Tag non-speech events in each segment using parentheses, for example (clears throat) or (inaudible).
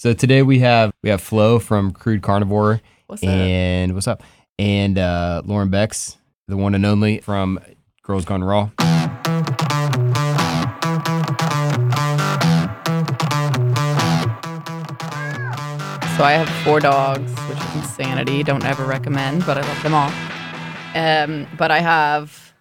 So today we have we have Flo from Crude Carnivore. What's up? and what's up? And uh, Lauren Becks, the one and only from Girls Gone Raw. So I have four dogs, which is insanity. Don't ever recommend, but I love them all. Um, but I have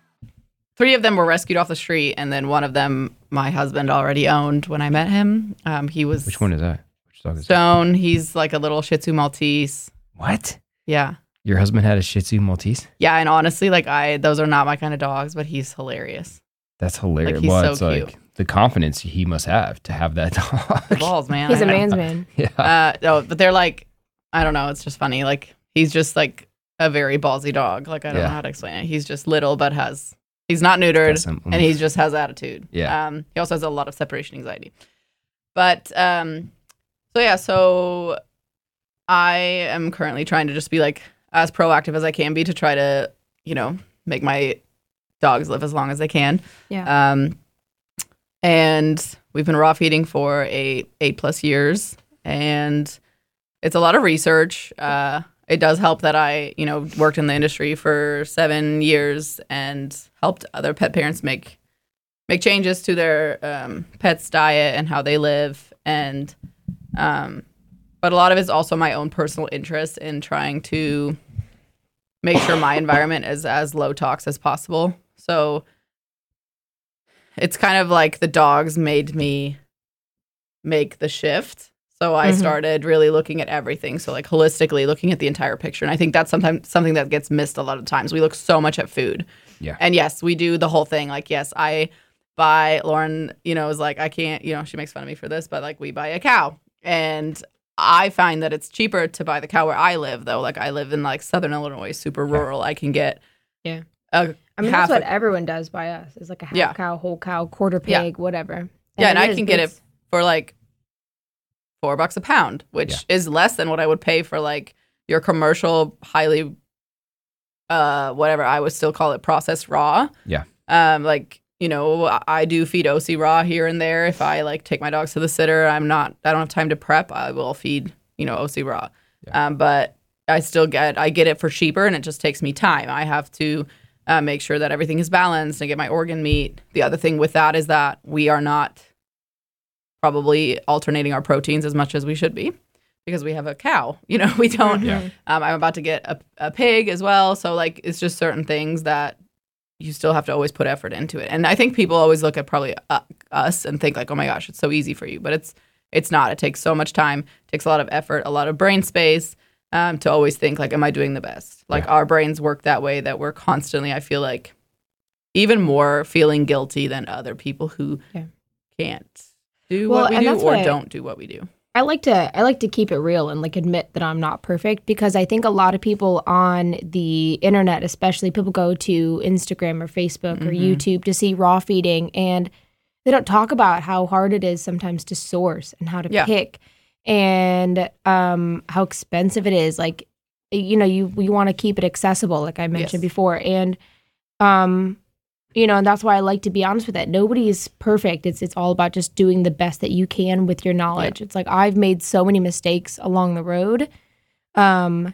three of them were rescued off the street, and then one of them my husband already owned when I met him. Um, he was Which one is that? Which dog is? Stone. He's like a little Shih Tzu Maltese. What? Yeah, Your husband had a Shih Tzu Maltese? yeah. And honestly, like I, those are not my kind of dogs, but he's hilarious. That's hilarious. he's well, so it's cute. like the confidence he must have to have that (laughs) dog. Balls, man. He's I a know. man's man. (laughs) yeah. Uh, no, but they're like, I don't know. It's just funny. Like he's just like a very ballsy dog. Like I don't Yeah. know how to explain it. He's just little, but has he's not neutered, some and he just has attitude. Yeah. Um, he also has a lot of separation anxiety. But um, so yeah, so I am currently trying to just be like as proactive as I can be to try to, you know, make my dogs live as long as they can. Yeah. Um, and we've been raw feeding for eight eight plus years, and it's a lot of research. Uh, it does help that I, you know, worked in the industry for seven years and helped other pet parents make make changes to their um, pets' diet and how they live, and um, but a lot of it's also my own personal interest in trying to make sure my environment is as low tox as possible. So it's kind of like the dogs made me make the shift. So I Mhm. started really looking at everything. So like holistically looking at the entire picture. And I think that's sometimes something that gets missed a lot of times. We look so much at food. Yeah. And yes, we do the whole thing. Like, yes, I buy Lauren, you know, is like, I can't, you know, she makes fun of me for this, but like we buy a cow. And I find that it's cheaper to buy the cow where I live though. Like I live in like southern Illinois, super rural. I can get Yeah. a I mean, half that's what a- everyone does by us. It's like a half Yeah. cow, whole cow, quarter Yeah. pig, whatever. Yeah, and I can get it for like four bucks a pound, which Yeah. is less than what I would pay for like your commercial highly uh whatever I would still call it processed raw. Yeah. Um like, you know, I- do feed OC raw here and there. If I like take my dogs to the sitter, I'm not I don't have time to prep, I will feed, you know, OC raw. Yeah. Um but I still get I get it for cheaper and it just takes me time. I have to uh, make sure that everything is balanced and get my organ meat. The other thing with that is that we are not probably alternating our proteins as much as we should be because we have a cow. You know, (laughs) we don't. Yeah. Um, I'm about to get a, a pig as well. So, like, it's just certain things that you still have to always put effort into it. And I think people always look at probably uh, us and think like, oh my gosh, it's so easy for you, but it's it's not. It takes so much time, takes a lot of effort, a lot of brain space um, to always think like, am I doing the best? Like Yeah. our brains work that way that we're constantly. I feel like even more feeling guilty than other people who Yeah. can't do Well, what we do or why- don't do what we do. I like to I like to keep it real and like admit that I'm not perfect because I think a lot of people on the internet, especially people go to Instagram or Facebook or Mhm. YouTube to see raw feeding and they don't talk about how hard it is sometimes to source and how to Yeah. pick and um how expensive it is like you know you you want to keep it accessible like I mentioned Yes. before and um you know and that's why i like to be honest with that nobody is perfect. It's it's all about just doing the best that you can with your knowledge. It's like i've made so many mistakes along the road um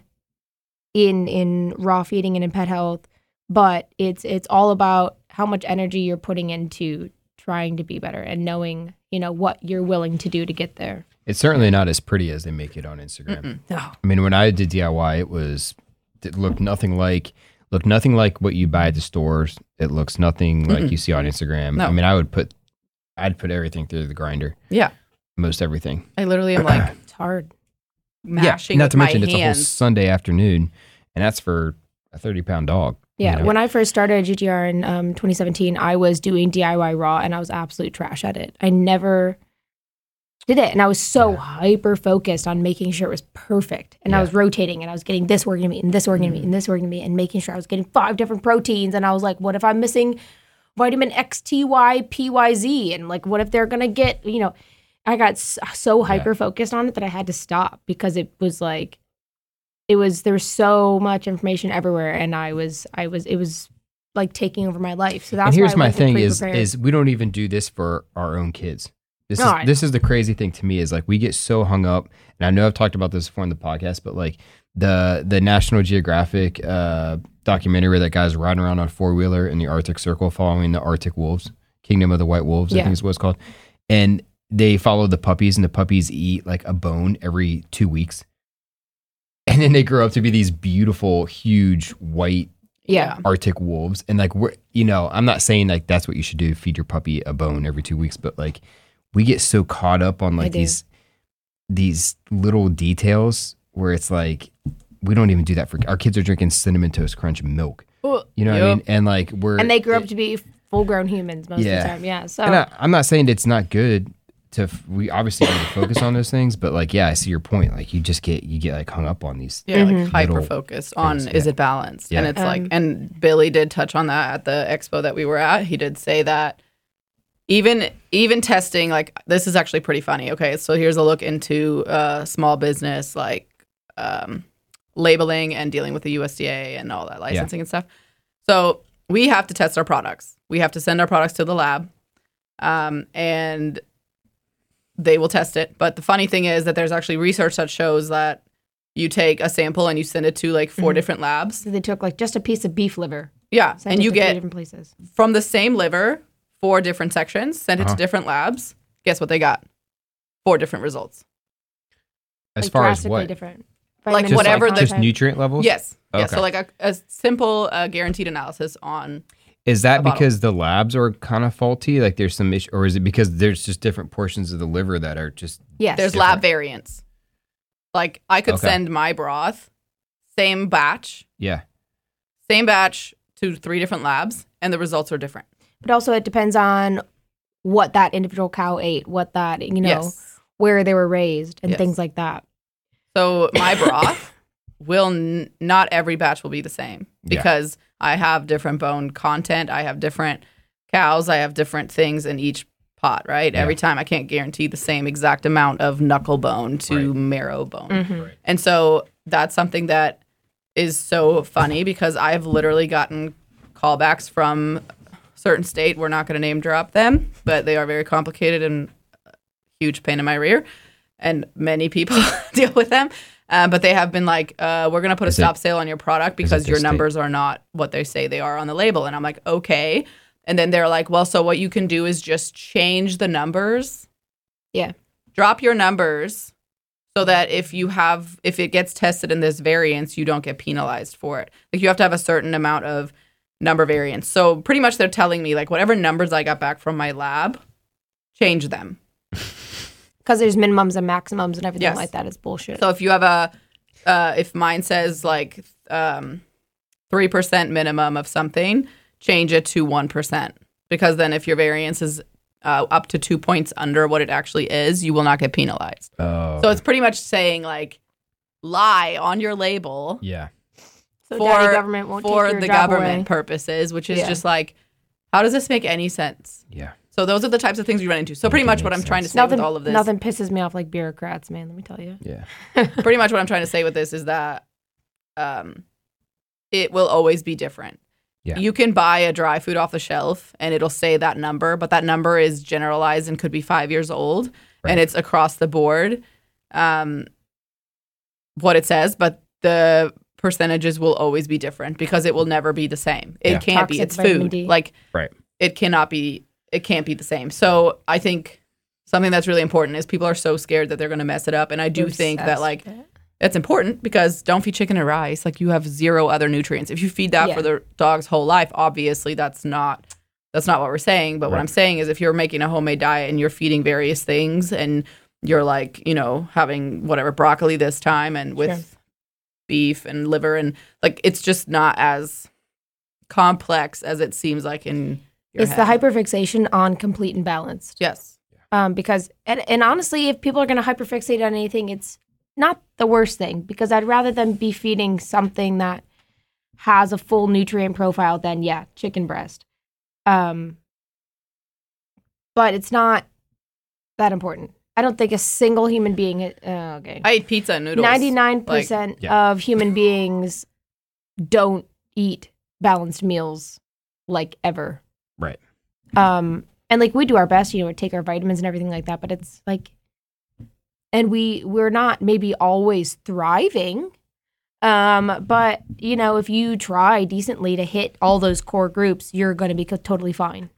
in in raw feeding and in pet health but it's it's all about how much energy you're putting into trying to be better and knowing you know what you're willing to do to get there. It's certainly not as pretty as they make it on Instagram. Mm-mm. I mean, when I did DIY, it was it looked nothing like looked nothing like what you buy at the stores. It looks nothing like Mm-mm. you see on Instagram. No. I mean, I would put I'd put everything through the grinder. Yeah. Most everything. I literally am like (clears throat) it's hard mashing Not with to my mention it's a whole. Sunday afternoon, and that's for a thirty pound dog. you Yeah, know? when I first started GTR in um, 2017, I was doing DIY raw and I was absolute trash at it. I never, did it. And I was so hyper focused on making sure it was perfect. And I was rotating and I was getting this organ meat and this organ meat and mm. this organ meat and making sure I was getting five different proteins. And I was like, what if I'm missing vitamin X, T, Y, P, Y, Z? And like, what if they're going to get, you know, I got so hyper focused on it that I had to stop because it was like, it was, there was so much information everywhere. And I was, I was, it was like taking over my life. So that's and here's why my thing is is we don't even do this for our own kids. This No, is I- this is the crazy thing to me is like we get so hung up, and I know I've talked about this before in the podcast, but like the the National Geographic uh, documentary where that guy's riding around on four wheeler in the Arctic Circle following the Arctic wolves, Kingdom of the White Wolves, I think is what it's called, and they follow the puppies, and the puppies eat like a bone every two weeks, and then they grow up to be these beautiful, huge white yeah. Arctic wolves. And like we're you know, I'm not saying like that's what you should do, feed your puppy a bone every two weeks, but like we get so caught up on like these these little details where it's like we don't even do that for our kids are drinking cinnamon toast crunch milk. You know what I mean? And like we're And they grew up to be full grown humans most Yeah. of the time. Yeah. So and I, I'm not saying it's not good to f- we obviously need to focus on those things, but like yeah, I see your point. Like you just get you get like hung up on these Yeah, like Mhm. hyper Little focused on things, is it balanced? And Yeah. it's like, Um, and Billy did touch on that at the expo that we were at. He did say that even even testing, like this is actually pretty funny. Okay, so here's a look into uh, small business, like um, labeling and dealing with the USDA and all that licensing and stuff. So we have to test our products. We have to send our products to the lab, um, and they will test it. But the funny thing is that there's actually research that shows that you take a sample and you send it to like 4 Mhm. different labs. So they took like just a piece of beef liver, Yeah, and you get different places. from the same liver four different sections, send it Uh-huh. to different labs. Guess what they got? Four different results. as like, far as drastically what different. Like, Vitamin just, whatever like, the- just content. nutrient levels. Yes. Yeah. Okay. So like a, a simple uh, guaranteed analysis on. Is that because the labs are kind of faulty? Like there's some issue, or is it because there's just different portions of the liver that are just yeah? There's different. lab variants. Like I could Okay. send my broth, same batch, yeah, same batch to three different labs, and the results are different. But also it depends on what that individual cow ate, what that you know, Yes. where they were raised, and Yes. things like that. So my broth will n- not every batch will be the same Yeah. because I have different bone content. I have different cows. I have different things in each pot. Right. Yeah. Every time I can't guarantee the same exact amount of knuckle bone to Right. marrow bone. Mhm. And so that's something that is so funny because I've literally gotten callbacks from certain state. We're not going to name drop them, but they are very complicated and a huge pain in my rear. And many people (laughs) deal with them. Uh, but they have been like, uh, we're going to put Is a it- stop sale on your product because this your state? numbers are not what they say they are on the label. And I'm like, okay. And then they're like, well, so what you can do is just change the numbers. Yeah. Drop your numbers so that if you have if it gets tested in this variance you don't get penalized for it like you have to have a certain amount of number variance so pretty much they're telling me like whatever numbers i got back from my lab change them. (laughs) Because there's minimums and maximums and everything Yes. like that is bullshit. so if you have a uh, if mine says like um, 3% minimum of something change it to 1% because then if your variance is uh, up to two points under what it actually is you will not get penalized. Oh, so it's pretty much saying like lie on your label yeah, so for daddy government won't for take your the job government away. purposes, which is Yeah. just like, how does this make any sense? yeah. So those are the types of things we run into. So pretty much what I'm trying to say Nothing, with all of this, nothing pisses me off like bureaucrats, man. Let me tell you. Yeah. (laughs) pretty much what I'm trying to say with this is that um, it will always be different. Yeah. You can buy a dry food off the shelf and it'll say that number, but that number is generalized and could be five years old Right. and it's across the board um, what it says, but the percentages will always be different because it will never be the same. It Yeah. can't be. It's food. D. Like Right. it cannot be it can't be the same. So I think something that's really important is people are so scared that they're going to mess it up and I do think that like it. it's important because don't feed chicken and rice. Like you have zero other nutrients. If you feed that Yeah. for the dog's whole life, obviously that's not that's not what we're saying. But what I'm saying is if you're making a homemade diet and you're feeding various things and you're like, you know, having whatever broccoli this time and with Sure. Beef and liver and like it's just not as complex as it seems like in your It's head. the hyperfixation on complete and balanced. Yes. Um, because and, and honestly, if people are going to hyperfixate on anything, it's not the worst thing because I'd rather them be feeding something that has a full nutrient profile than yeah, chicken breast. Um, but it's not that important. I don't think a single human being. Uh, okay, I eat pizza and noodles. ninety nine percent yeah. of human beings don't eat balanced meals like ever. Right. Um, and like we do our best, you know, we take our vitamins and everything like that, but it's like, and we we're not maybe always thriving. Um, but you know, if you try decently to hit all those core groups, you're going to be totally fine.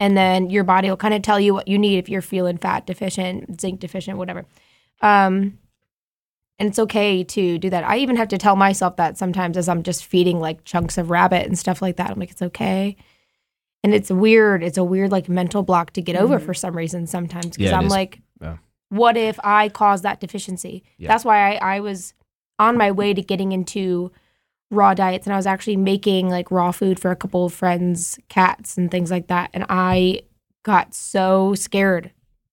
And then your body will kind of tell you what you need if you're feeling fat deficient, zinc deficient, whatever. Um, and it's okay to do that. I even have to tell myself that sometimes as I'm just feeding like chunks of rabbit and stuff like that. I'm like, it's okay. And it's weird. It's a weird like mental block to get over Mhm. for some reason sometimes because Yeah, I'm is. like, Yeah. what if I cause that deficiency? Yeah. That's why I, I was on my way to getting into raw diets and I was actually making like raw food for a couple of friends' cats and things like that. And I got so scared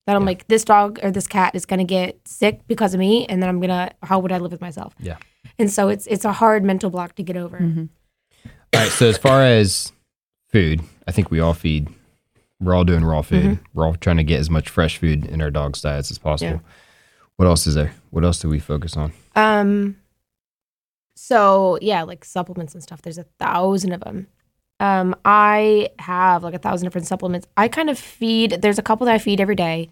that I'm Yeah. like, this dog or this cat is gonna get sick because of me, and then I'm gonna how would I live with myself? Yeah. And so it's it's a hard mental block to get over. Mhm. All right. So as far as food, I think we all feed. We're all doing raw food. We're all trying to get as much fresh food in our dogs' diets as possible. What else is there? What else do we focus on? Um. So yeah, like supplements and stuff. There's a thousand of them. Um, I have like a thousand different supplements. I kind of feed. There's a couple that I feed every day.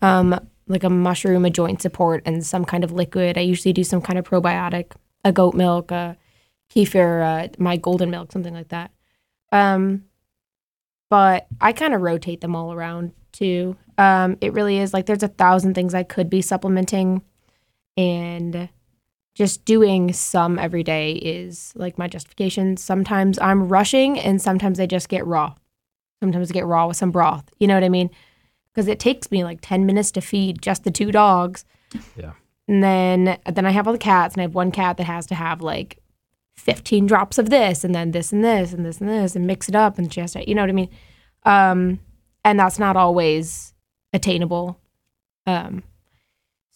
Um, like a mushroom, a joint support, and some kind of liquid. I usually do some kind of probiotic, a goat milk, a kefir, uh, my golden milk, something like that. Um, but I kind of rotate them all around too. Um, it really is like there's a thousand things I could be supplementing, and just doing some every day is like my justification. Sometimes I'm rushing, and sometimes I just get raw. Sometimes I get raw with some broth. You know what I mean? Because it takes me like ten minutes to feed just the two dogs. Yeah. And then then I have all the cats, and I have one cat that has to have like 15 drops of this and then this and this and this and this and mix it up and she has to you know what I mean um and that's not always attainable um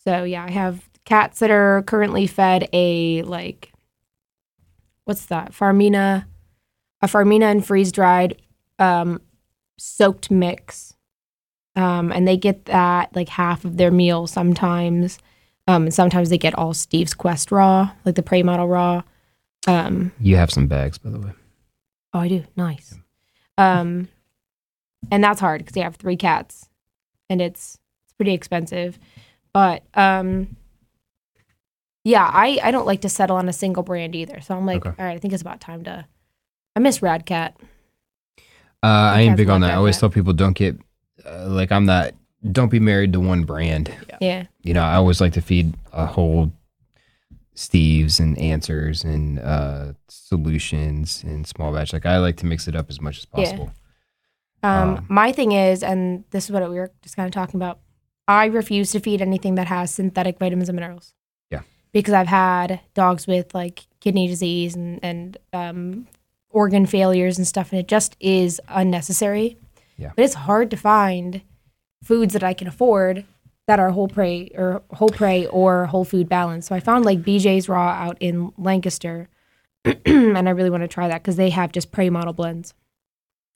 so yeah I have cats that are currently fed a like what's that Farmina a Farmina and freeze dried um soaked mix um and they get that like half of their meal sometimes um and sometimes they get all Steve's Quest raw like the prey model raw um You have some bags, by the way. Oh, I do. Nice. Um, and that's hard because they have three cats, and it's it's pretty expensive. But um, yeah, I I don't like to settle on a single brand either. So I'm like, Okay. all right, I think it's about time to. I miss Rad Cat. Uh, I ain't cats big on love that. I that always cat. tell people don't get uh, like I'm not. Don't be married to one brand. Yeah, You know, I always like to feed a whole Steves and answers and uh, solutions and small batch. Like I like to mix it up as much as Yeah. possible. Um, Um, my thing is, and this is what we were just kind of talking about. I refuse to feed anything that has synthetic vitamins and minerals. Because I've had dogs with like kidney disease and and um, organ failures and stuff, and it just is unnecessary. Yeah. But it's hard to find foods that I can afford that are whole prey or whole prey or whole food balance. So I found like BJ's Raw out in Lancaster, (clears throat) and I really want to try that because they have just prey model blends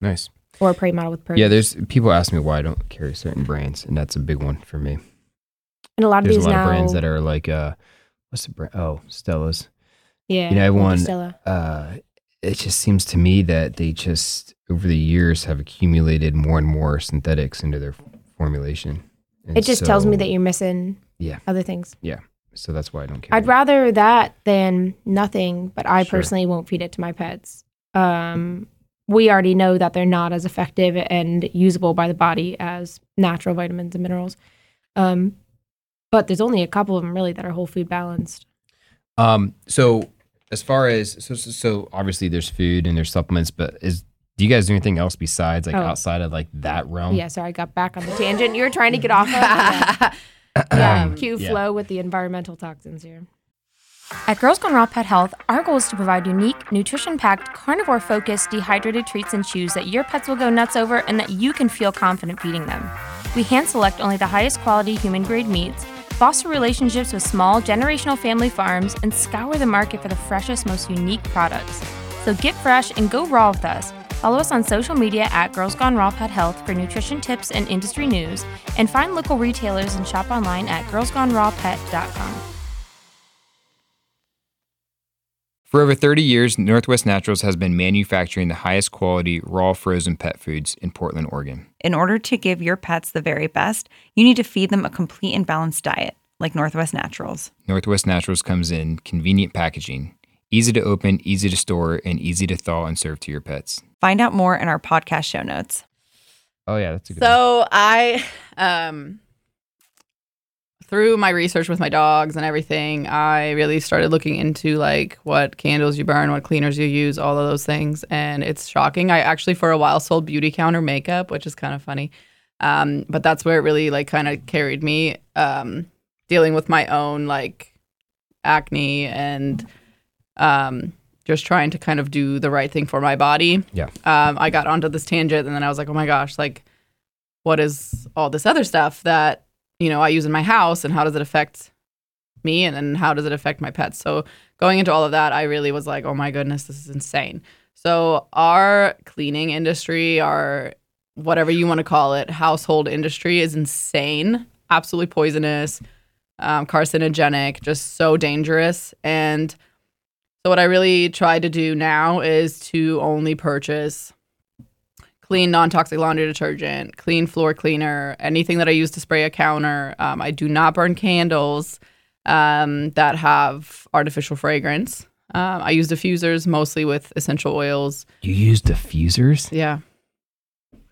Nice. or prey model with protein. Yeah, there's people ask me why I don't carry certain brands, and that's a big one for me. and a lot of There's a lot now, of brands that are like uh, what's the brand? Oh, Stella's. yeah, you know, everyone- Stella. uh, it just seems to me that they just over the years have accumulated more and more synthetics into their formulation. And It just tells me that you're missing Yeah. other things. Yeah. So that's why I don't care. I'd rather that than nothing, but I Sure. personally won't feed it to my pets. Um, we already know that they're not as effective and usable by the body as natural vitamins and minerals. Um, but there's only a couple of them really that are whole food balanced. Um. So as far as so so, so obviously there's food and there's supplements, but is do you guys do anything else besides like Oh. outside of like that realm? yeah, sorry, I got back on the tangent. You were trying to get off of. Yeah, (laughs) yeah Um, cue yeah. Flo with the environmental toxins here. At Girls Gone Raw Pet Health, our goal is to provide unique, nutrition packed, carnivore focused, dehydrated treats and chews that your pets will go nuts over and that you can feel confident feeding them. We hand select only the highest quality human grade meats, foster relationships with small generational family farms, and scour the market for the freshest, most unique products. So get fresh and go raw with us. Follow us on social media at Girls Gone Raw Pet Health for nutrition tips and industry news, and find local retailers and shop online at girlsgonerawpet.com. For over 30 years, Northwest Naturals has been manufacturing the highest quality raw frozen pet foods in Portland, Oregon. In order to give your pets the very best, you need to feed them a complete and balanced diet, like Northwest Naturals. Northwest Naturals comes in convenient packaging, easy to open, easy to store, and easy to thaw and serve to your pets. Find out more in our podcast show notes. Oh yeah, that's a good. one. So I, um, through my research with my dogs and everything, I really started looking into like what candles you burn, what cleaners you use, all of those things, and it's shocking. I actually for a while sold Beautycounter makeup, which is kind of funny, um, but that's where it really like kind of carried me, um, dealing with my own like acne and um, just trying to kind of do the right thing for my body. Yeah. Um, I got onto this tangent and then I was like, oh my gosh, like, what is all this other stuff that, you know, I use in my house and how does it affect me and then how does it affect my pets? So going into all of that, I really was like, oh my goodness, this is insane. So our cleaning industry, our whatever you want to call it, household industry is insane, absolutely poisonous, um, carcinogenic, just so dangerous. And so what I really try to do now is to only purchase clean non-toxic laundry detergent, clean floor cleaner, anything that I use to spray a counter. Um, I do not burn candles um, that have artificial fragrance. Um, I use diffusers mostly with essential oils. you use diffusers? Yeah.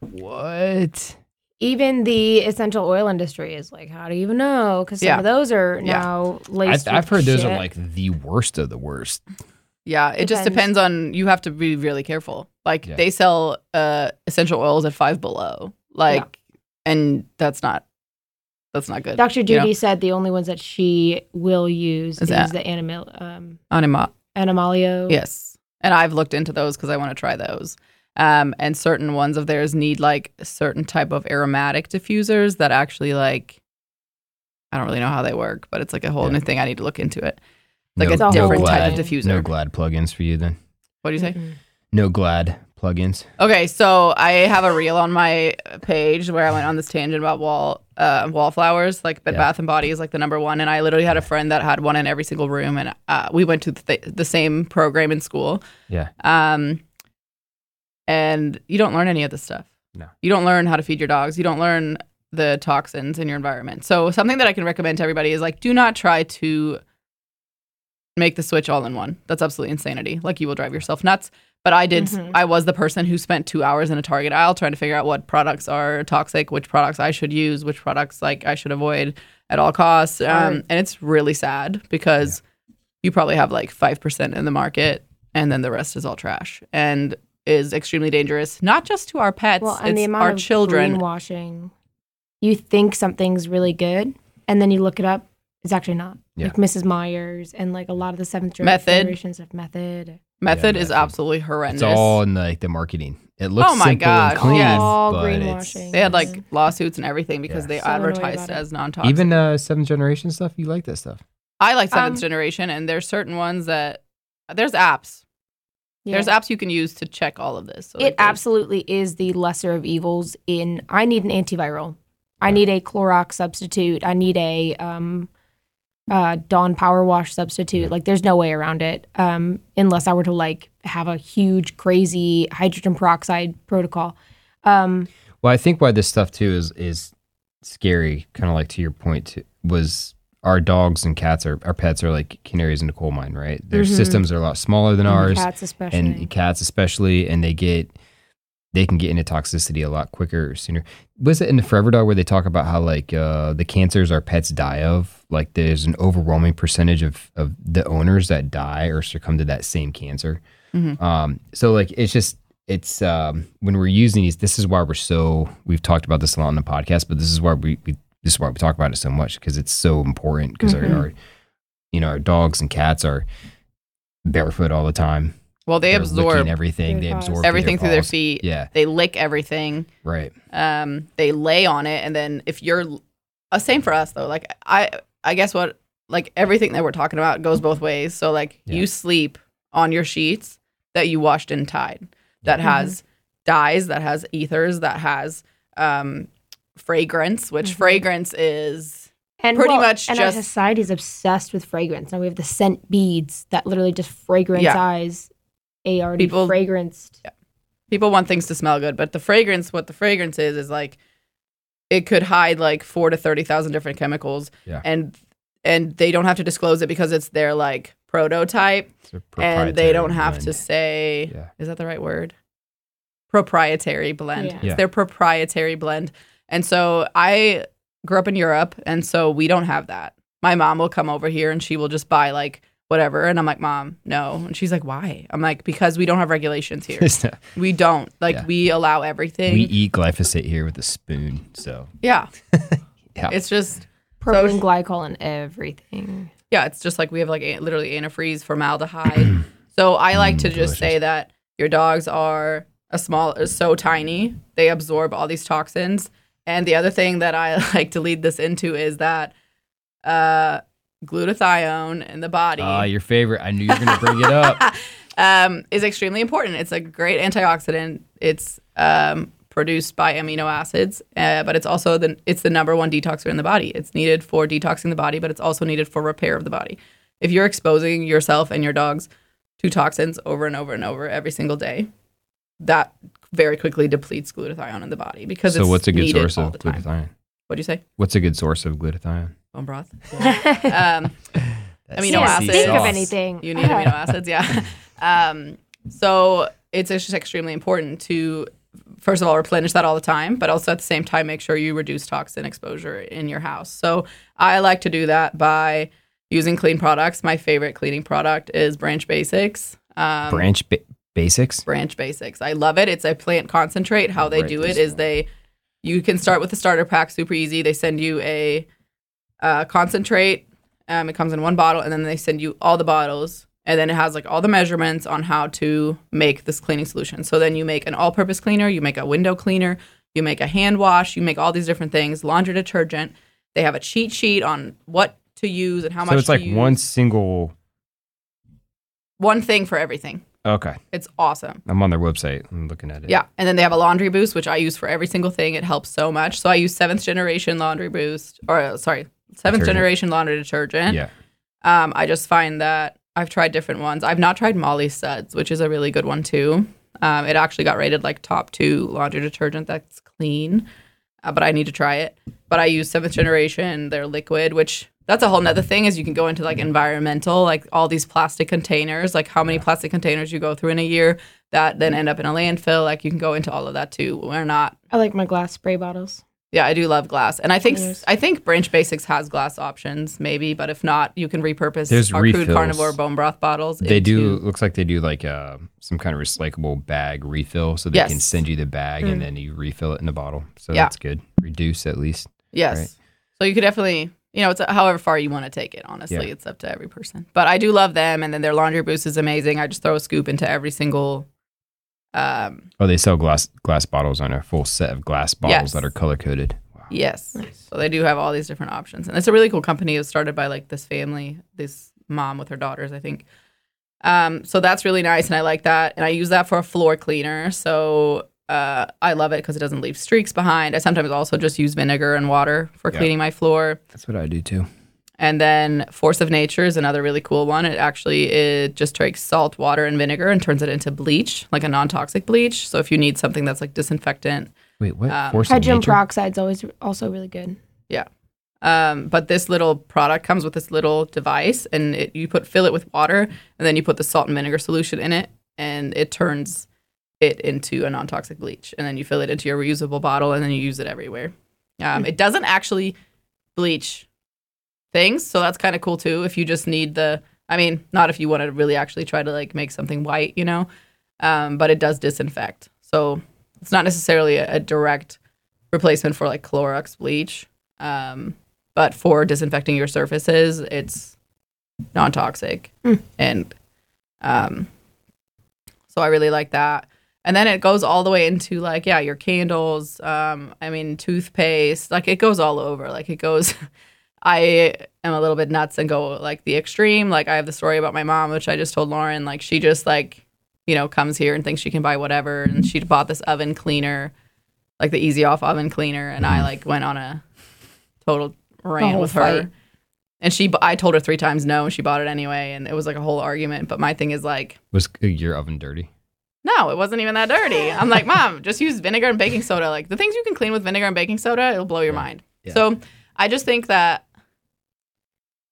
What? Even the essential oil industry is like, how do you even know? Because some Yeah. of those are Yeah. now I, laced. I've with heard those are like the worst of the worst. Yeah, it just Depends. depends on you have to be really careful. Like Yeah. they sell uh essential oils at 5 below. Like and that's not that's not good. Dr. you Judy know? said the only ones that she will use Is is, the animal um, Anima AnimalEO. Yes. And I've looked into those because I want to try those. Um, and certain ones of theirs need like a certain type of aromatic diffusers that actually like I don't really know how they work, but it's like a whole Yeah. new thing. I need to look into it. Like no, a no different Glad- type of diffuser. No Glad plugins for you then. what do you say? Mm-mm. No Glad plugins. Okay, so I have a reel on my page where I went on this tangent about wall uh, wallflowers. Like Bed Yeah. Bath and Body is like the number one, and I literally had a friend that had one in every single room, and uh, we went to the, the same program in school. Yeah. Um, and you don't learn any of this stuff. No. You don't learn how to feed your dogs. You don't learn the toxins in your environment. So something that I can recommend to everybody is like, do not try to make the switch all in one. That's absolutely insanity. Like you will drive yourself nuts. But I did. Mhm. I was the person who spent two hours in a Target aisle trying to figure out what products are toxic, which products I should use, which products like I should avoid at all costs. Um, and it's really sad because you probably have like five percent in the market, and then the rest is all trash and is extremely dangerous, not just to our pets, Well, and it's the amount our of children. greenwashing. You think something's really good, and then you look it up. It's actually not. Yeah. Like Mrs. Meyer's and like a lot of the seventh gen- Method. generations of method. Method Yeah, is method. absolutely horrendous. It's all in the, like the marketing. It looks Oh my simple gosh, and clean, yes. All but it's- greenwashing. They had like lawsuits and everything because Yeah. they So advertised as non-toxic. even uh, seventh generation stuff. You like that stuff? I like seventh Um, generation, and there's certain ones that there's apps. There's apps you can use to check all of this. So It like, absolutely is the lesser of evils. In I need an antiviral. I need a Clorox substitute. I need a um, uh, Dawn Power Wash substitute. Like, there's no way around it. Um, unless I were to like have a huge, crazy hydrogen peroxide protocol. Um, Well, I think why this stuff too is is scary. Kind of like to your point too, was our dogs and cats are our pets are like canaries in a coal mine, right? Their Mhm. systems are a lot smaller than and ours, cats especially. and cats especially, and they get they can get into toxicity a lot quicker or sooner. Was it in the Forever Dog where they talk about how like uh, the cancers our pets die of? Like there's an overwhelming percentage of of the owners that die or succumb to that same cancer. Mhm. Um, so like it's just it's um, when we're using these. This is why we're so we've talked about this a lot on the podcast, but this is why we, we this is why we talk about it so much because it's so important because Mhm. our, our you know our dogs and cats are barefoot all the time Well, they They're absorb licking everything. They absorb everything through their paws. feet. Yeah, They lick everything. right. Um, they lay on it, and then if you're, uh, same for us though. Like I, I guess what like everything that we're talking about goes both ways. So like Yeah. you sleep on your sheets that you washed and tied, that has dyes, that has ethers, that has um fragrance, which Mhm. fragrance is And Pretty well, much and our just- society is obsessed with fragrance. Now we have the scent beads that literally just fragrance a already People- fragranced. people want things to smell good, but the fragrance, what the fragrance is, is like it could hide like four to thirty thousand different chemicals, Yeah. and and they don't have to disclose it because it's their like prototype, and they don't have to say Yeah. is that the right word? Proprietary blend. Yeah. It's their proprietary blend, and so I grew up in Europe, and so we don't have that. My mom will come over here and she will just buy like whatever, and I'm like, Mom, no, and she's like, Why? I'm like, because we don't have regulations here. (laughs) We don't. Like Yeah. we allow everything. we eat glyphosate here with a spoon. So yeah. (laughs) Yeah. It's just Propylene glycol and everything. yeah, it's just like we have like a, literally antifreeze, formaldehyde. (clears throat) so I like to Mm, just say that your dogs are a small so tiny, they absorb all these toxins. And the other thing that I (laughs) like to lead this into is that uh glutathione in the body ah, your favorite. I knew you were gonna bring it up. (laughs) um, is extremely important. It's a great antioxidant. It's um, produced by amino acids, uh, but it's also the it's the number one detoxer in the body. It's needed for detoxing the body, but it's also needed for repair of the body. If you're exposing yourself and your dogs to toxins over and over and over every single day, that very quickly depletes glutathione in the body because so what's a good source of glutathione? What'd you say? What's a good source of glutathione? Bone broth. um, (laughs) That Amino acids. think of anything. You need amino (laughs) acids, yeah. Um, so it's just extremely important to, first of all, replenish that all the time, but also at the same time, make sure you reduce toxin exposure in your house. So I like to do that by using clean products. My favorite cleaning product is Branch Basics. Um, Branch ba- basics. Branch Basics. I love it. It's a plant concentrate. How they Write do it is they, you can start with the starter pack, super easy. They send you a uh, concentrate. Um, it comes in one bottle, and then they send you all the bottles, and then it has like all the measurements on how to make this cleaning solution. So then you make an all-purpose cleaner, you make a window cleaner, you make a hand wash, you make all these different things. Laundry detergent. They have a cheat sheet on what to use and how much. So it's like use. one single. one thing for everything. Okay, It's awesome. I'm on their website. I'm looking at it. Yeah, and then they have a laundry boost, which I use for every single thing. It helps so much. So I use seventh generation laundry boost, or uh, sorry, seventh Detergent. generation laundry detergent. Yeah. Um, I just find that I've tried different ones. I've not tried Molly Suds, which is a really good one too. Um, it actually got rated like top two laundry detergent that's clean, uh, but I need to try it. But I use seventh generation, their liquid, which that's a whole nother thing is you can go into like environmental, like all these plastic containers, like how many plastic containers you go through in a year that then end up in a landfill. Like you can go into all of that too. We're not I like my glass spray bottles. Yeah, I do love glass, and I think Yes. I think Branch Basics has glass options, maybe, but if not, you can repurpose There's our crude carnivore bone broth bottles. They do. Looks like they do like uh, some kind of recyclable bag refill, so they can send you the bag Mm. and then you refill it in the bottle. So Yeah. that's good. Reduce at least. yes. right. So you could definitely, you know, it's however far you want to take it. Honestly, Yeah. it's up to every person. But I do love them, and then their laundry boost is amazing. I just throw a scoop into every single. Um, Oh, they sell glass glass bottles on a full set of glass bottles Yes. that are color coded. Wow. yes, so they do have all these different options, and it's a really cool company. It was started by like this family, this mom with her daughters, I think. Um, so that's really nice, and I like that. And I use that for a floor cleaner. So uh, I love it because it doesn't leave streaks behind. I sometimes also just use vinegar and water for Yeah. cleaning my floor. That's what I do too. And then Force of Nature is another really cool one. It actually it just takes salt, water, and vinegar and turns it into bleach, like a non-toxic bleach. So if you need something that's like disinfectant, Wait, what? Um, Force of Hydrogen nature? peroxide's always also really good. Yeah. Um, but this little product comes with this little device, and it, you put fill it with water, and then you put the salt and vinegar solution in it, and it turns it into a non-toxic bleach. And then you fill it into your reusable bottle, and then you use it everywhere. Um, it doesn't actually bleach things, so that's kind of cool too. If you just need the, I mean, not if you want to really actually try to like make something white, you know, um, but it does disinfect. So it's not necessarily a, a direct replacement for like Clorox bleach. Um, but for disinfecting your surfaces, it's non-toxic Mm. and um, So I really like that. And then it goes all the way into like, yeah, your candles, um, I mean, toothpaste, like it goes all over. Like it goes, (laughs) I am a little bit nuts and go like the extreme. Like I have the story about my mom, which I just told Lauren. Like she just like, you know, comes here and thinks she can buy whatever. And she bought this oven cleaner, like the easy off oven cleaner. And I mm. like went on a total rant with her. fight. And she, I told her three times no, and she bought it anyway. And it was like a whole argument. But my thing is like, Was uh, your oven dirty? no, it wasn't even that dirty. I'm like, Mom, just use vinegar and baking soda. Like the things you can clean with vinegar and baking soda, it'll blow your mind. Yeah. So I just think that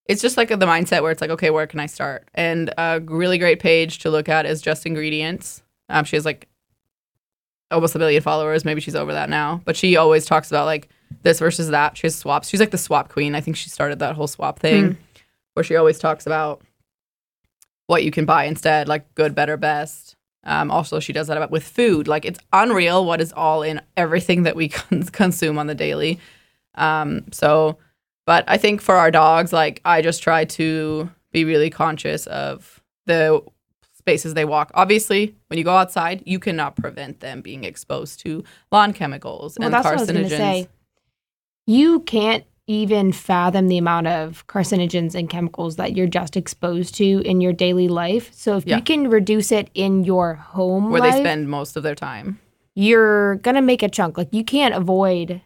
it's just like the mindset where it's like, okay, where can I start? And a really great page to look at is Just Ingredients. Um, she has like almost a million followers. Maybe she's over that now, but she always talks about like this versus that. She has swaps. She's like the swap queen. I think she started that whole swap thing where she always talks about what you can buy instead, like good, better, best. Um, also, she does that about with food. Like it's unreal what is all in everything that we (laughs) consume on the daily. Um, so, but I think for our dogs, like I just try to be really conscious of the spaces they walk. Obviously, when you go outside, you cannot prevent them being exposed to lawn chemicals Well, and that's what I was going carcinogens. to say. You can't even fathom the amount of carcinogens and chemicals that you're just exposed to in your daily life. So if Yeah. you can reduce it in your home where life, they spend most of their time. you're gonna make a chunk. Like you can't avoid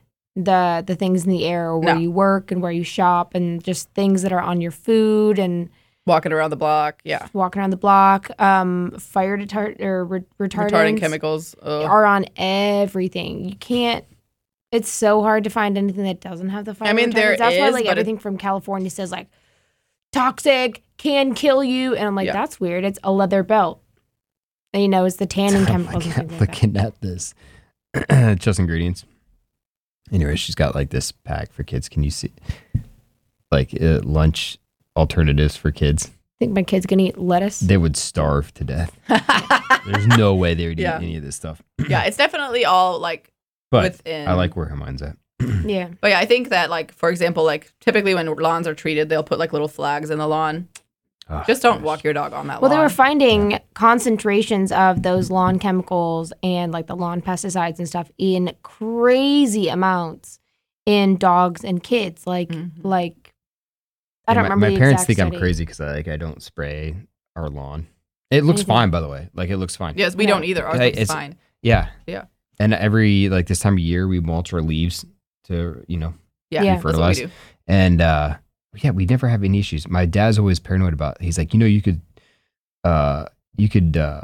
the the things in the air or where No. you work and where you shop and just things that are on your food and Walking around the block, yeah. walking around the block. Um, fire detar- or re- retardants Retarding chemicals. Ugh. are on everything. You can't. It's so hard to find anything that doesn't have the fire. I mean, there retardants. That's why like but it- everything from California says like toxic can kill you, and I'm like, Yeah. that's weird. It's a leather belt. And, you know, it's the tanning (laughs) I'm chemicals looking, and things like looking at this. (clears throat) Just ingredients. Anyway, she's got like this pack for kids. Can you see? Like uh, lunch alternatives for kids. I think my kid's gonna eat lettuce. They would starve to death. (laughs) There's no way they would Yeah. eat any of this stuff. yeah, it's definitely all like (clears throat) But within. I like where her mind's at. (clears throat) yeah. But yeah, I think that like for example, like typically when lawns are treated, they'll put like little flags in the lawn. Oh, Just don't gosh. walk your dog on that Well, lawn. they were finding concentrations of those lawn chemicals and like the lawn pesticides and stuff in crazy amounts in dogs and kids. Like, Mhm. like I don't my, remember. My the parents exact think I'm crazy because I like I don't spray our lawn. It looks Anything. fine, by the way. Like it looks fine. yes, we Yeah. don't either. Ours Hey, looks it's- fine. Yeah. Yeah. And every like this time of year, we mulch our leaves to you know Yeah, Yeah. that's what we fertilize. do. And uh yeah, we never have any issues. My dad's always paranoid about. He's like, you know, you could, uh, you could. uh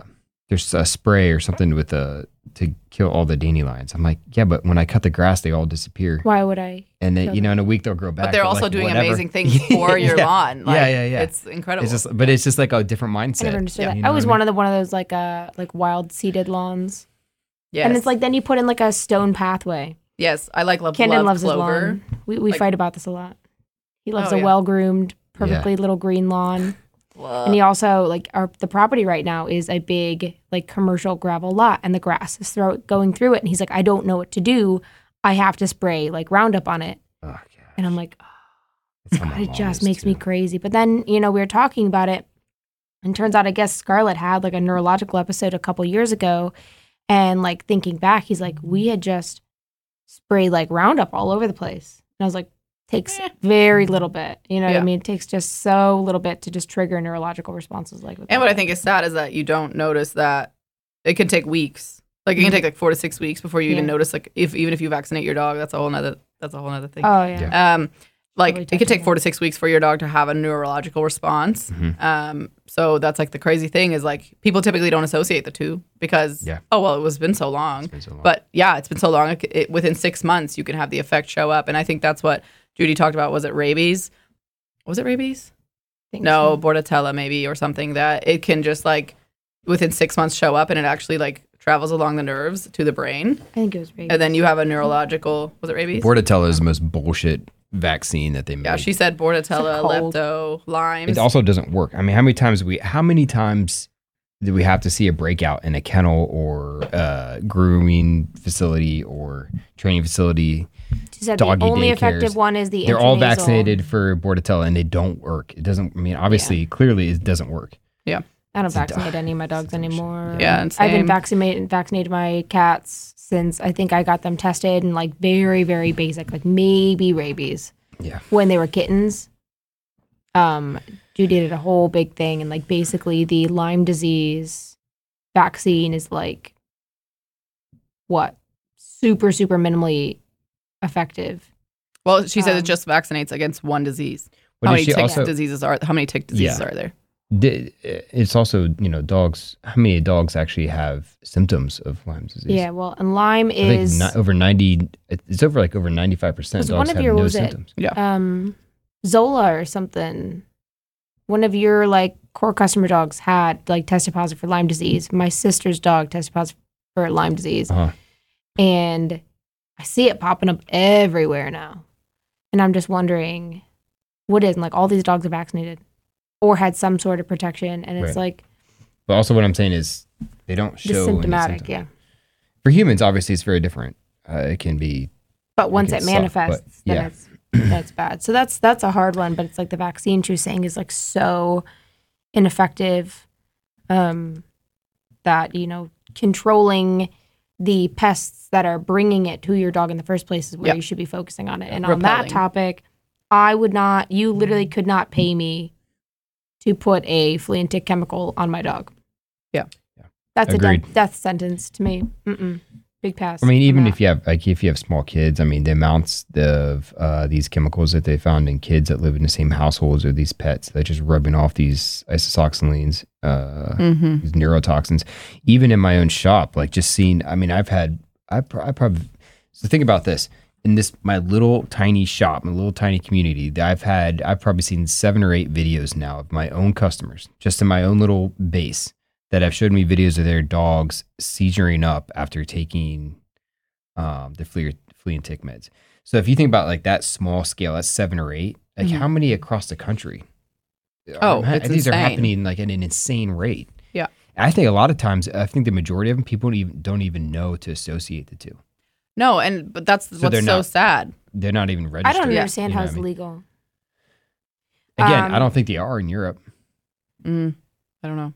There's a spray or something with a to kill all the dandelions. I'm like, yeah, but when I cut the grass, they all disappear, Why would I? and then you know, in a week they'll grow back. But they're like, also doing whatever. amazing (laughs) things for your Yeah. lawn. Like, Yeah, yeah, yeah. It's incredible. It's just, but it's just like a different mindset. I never understood Yeah. that. You know I was what I one of the one of those like uh like wild seeded lawns, yes. and it's like then you put in like a stone pathway. yes, I like love, Camden love loves his lawn. We we Like- fight about this a lot. He loves Oh, a yeah. well groomed, perfectly little green lawn. (laughs) Love- And he also like our the property right now is a big like commercial gravel lot, and the grass is throw, going through it. And he's like, I don't know what to do. I have to spray like Roundup on it. Oh, And I'm like, how oh, God, it just makes me crazy. But then you know we were talking about it, and turns out I guess Scarlett had like a neurological episode a couple years ago, and like thinking back, he's like, we had just sprayed like Roundup all over the place, and I was like. Takes Eh. very little bit, you know what I mean? It takes just so little bit to just trigger neurological responses like. with And what I think is sad is that you don't notice that it can take weeks. Like it can Mhm. take like four to six weeks before you even notice. Like if even if you vaccinate your dog, that's a whole nother that's a whole nother thing. Oh yeah. Yeah. Um, like Totally it could take four to six weeks for your dog to have a neurological response. Mhm. Um, so that's like the crazy thing is like people typically don't associate the two because Yeah. oh well it was been so long. It's been so long. But yeah, it's been so long. It, it- within six months, you can have the effect show up, and I think that's what Judy talked about. Was it rabies? Was it rabies? Think No, so. Bordetella maybe or something that it can just like within six months show up, and it actually like travels along the nerves to the brain, I think it was rabies. and then you have a neurological. Was it rabies? Bordetella is the most bullshit vaccine that they made. yeah, she said Bordetella, cold. lepto, Lyme. It also doesn't work. I mean, how many times we how many times do we have to see a breakout in a kennel or uh, grooming facility or training facility? She said doggy the only daycares. effective one is the They're all intranasal. vaccinated for Bordetella and they don't work. It doesn't. I mean, obviously, clearly, it doesn't work. Yeah. I don't It's a dog. vaccinate any of my dogs anymore. Yeah, and I've been vaccinated vaccinated my cats since I think I got them tested and like very very basic, like maybe rabies Yeah. when they were kittens. Um, Judy did a whole big thing, and like basically the Lyme disease vaccine is like what super super minimally effective. Well, she said Um, it just vaccinates against one disease. How many tick also? diseases are? How many tick diseases Yeah. are there? It's also you know dogs. How many dogs actually have symptoms of Lyme disease? Yeah, well, and Lyme I think is over ninety. It's over like over ninety five percent. Dogs one of have your- no was it- symptoms. um Zola or something. One of your like core customer dogs had like tested positive for Lyme disease. My sister's dog tested positive for Lyme disease. Uh-huh. And I see it popping up everywhere now. And I'm just wondering what is and like all these dogs are vaccinated or had some sort of protection and it's Right. like But also, what I'm saying is they don't show just symptomatic, yeah. For humans, obviously, it's very different. Uh, it can be But once it suck, but manifests, then yeah. that's bad. So that's that's a hard one. But it's like the vaccine she was saying is like so ineffective, um, that you know controlling the pests that are bringing it to your dog in the first place is where Yeah. you should be focusing on it. And on that topic, I would not. You literally could not pay me to put a flea and tick chemical on my dog. Yeah. Yeah. That's a death, death sentence to me. Mm-mm. Big pass. I mean, even if you have like if you have small kids, I mean, the amounts of uh, these chemicals that they found in kids that live in the same households or these pets that just rubbing off these isoxazolines, uh, Mm-hmm. these neurotoxins. Even in my own shop, like just seeing. I mean, I've had I I probably so think about this in this my little tiny shop, my little tiny community. that I've had I've probably seen seven or eight videos now of my own customers, just in my own little base that have showed me videos of their dogs seizuring up after taking um, the flea, flea and tick meds. So if you think about like that small scale, that's seven or eight. Like Mhm. how many across the country? Oh, are- it's these are happening like at an insane rate. Yeah. I think a lot of times, I think the majority of them people don't even don't even know to associate the two. No, and but that's So what's they're so not- sad. They're not even registered. I don't Yeah. understand You know how it's I mean? legal. Again, I Um, don't think they are in Europe. Mm, I don't know.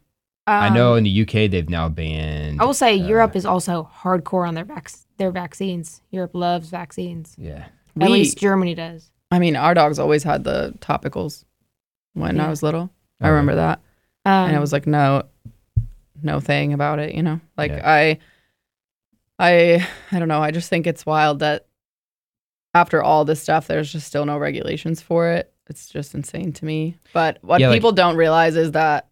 I know Um, in the UK they've now banned. I will say uh, Europe is also hardcore on their vac- their vaccines. Europe loves vaccines. Yeah. At We- least Germany does. I mean, our dogs always had the topicals when I was little. I Okay. remember that. Um, and it was like no no thing about it you know like Yeah. i i i don't know i just think it's wild that after all this stuff there's just still no regulations for it it's just insane to me but what Yeah, like- people don't realize is that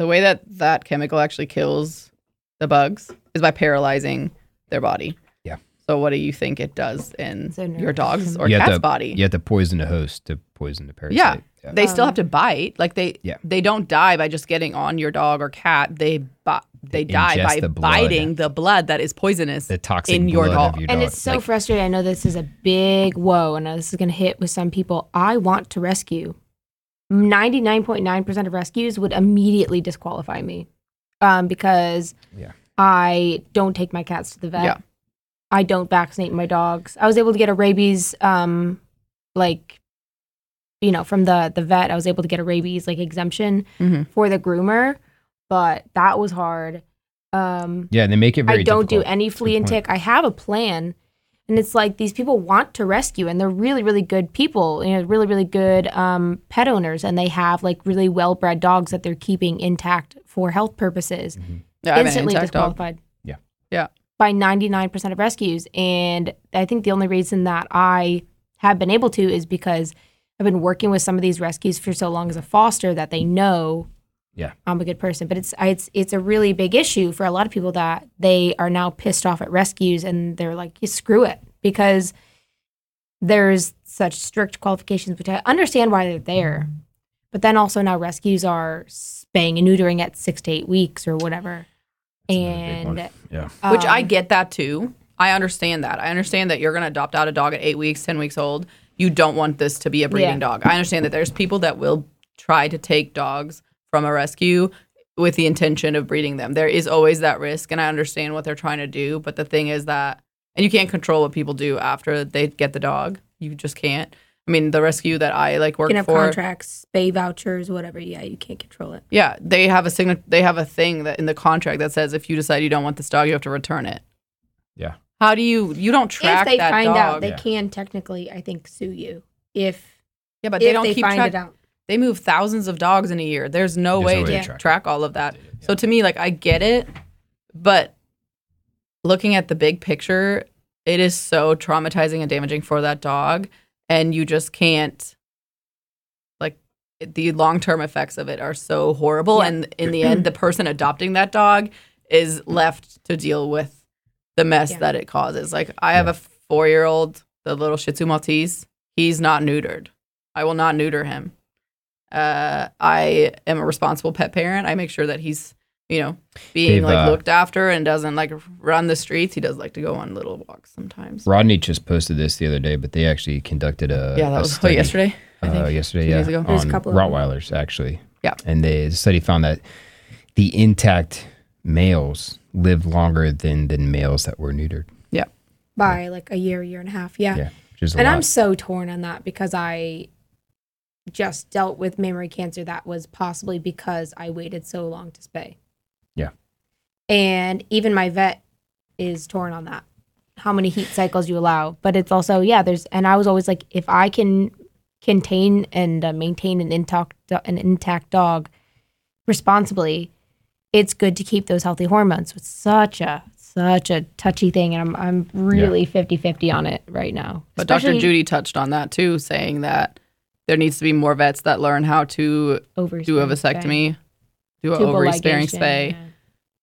the way that that chemical actually kills the bugs is by paralyzing their body Yeah. so what do you think it does in It's a nerve your dog's or You cat's to- body You have to poison the host to poison the parasite. Yeah. Yeah. they still Um, have to bite. Like they Yeah. they don't die by just getting on your dog or cat. They bi- they, They die by the biting the blood that is poisonous. The toxic in your dog. of your and it's so Like, frustrating. I know this is a big whoa, and this is going to hit with some people. I want to rescue. 99.9% of rescues would immediately disqualify me um, because Yeah. I don't take my cats to the vet. Yeah. I don't vaccinate my dogs. I was able to get a rabies, um, like, you know, from the the vet. I was able to get a rabies like exemption Mhm. for the groomer, but that was hard. Um, yeah, they make it very I don't do any flea and tick. I have a plan. And it's like these people want to rescue and they're really, really good people, you know, really, really good um, pet owners. And they have like really well bred dogs that they're keeping intact for health purposes. Yeah, I have an Instantly intact dog. disqualified. Yeah. Yeah. By 99% of rescues. And I think the only reason that I have been able to is because I've been working with some of these rescues for so long as a foster that they know Yeah. I'm a good person. But it's it's it's a really big issue for a lot of people that they are now pissed off at rescues and they're like, "Yeah, screw it, because there's such strict qualifications, which I understand why they're there. But then also now rescues are spaying and neutering at six to eight weeks or whatever. And Yeah. Which I um, get that too. I understand that. I understand that you're going to adopt out a dog at eight weeks, 10 weeks old. You don't want this to be a breeding Yeah. dog. I understand that there's people that will try to take dogs from a rescue with the intention of breeding them. There is always that risk, and I understand what they're trying to do. But the thing is that, and you can't control what people do after they get the dog. You just can't. I mean, the rescue that I like work You can have for. contracts, spay vouchers, whatever. Yeah, you can't control it. Yeah, they have a sign. They have a thing that in the contract that says if you decide you don't want this dog, you have to return it. Yeah. How do you? You don't track that? if they find dog. out, they Yeah. can technically, I think, sue you if yeah, but if they don't they keep find track. It out. They move thousands of dogs in a year. There's no There's way no way to to track. track all of that. So to me, like I get it, but looking at the big picture, it is so traumatizing and damaging for that dog, and you just can't. Like the long term effects of it are so horrible, Yeah. and in the end, the person adopting that dog is left to deal with the mess Yeah. that it causes. Like I have a four year old, the little Shih Tzu Maltese. He's not neutered. I will not neuter him. Uh, I am a responsible pet parent. I make sure that he's, you know, being They've, like uh, looked after and doesn't like run the streets. He does like to go on little walks sometimes. Rodney just posted this the other day, but they actually conducted a yeah, that a was study, what, yesterday. I Uh, think. yesterday, Two yeah, days ago. There's a on couple of. Rottweilers actually. Yeah. and they the study found that the intact males live longer than than males that were neutered. Yeah, by like a year, year and a half. Yeah. Yeah, which is a and lot. I'm so torn on that because I just dealt with mammary cancer that was possibly because I waited so long to spay. Yeah. And even my vet is torn on that. How many heat cycles you allow, but it's also yeah. There's and I was always like, if I can contain and uh, maintain an intact an intact dog responsibly, it's good to keep those healthy hormones. It's such a such a touchy thing, and I'm I'm really 50-50 on it right now. But Dr. Judy touched on that too, saying that there needs to be more vets that learn how to over do a vasectomy, do an ovary sparing spay yeah.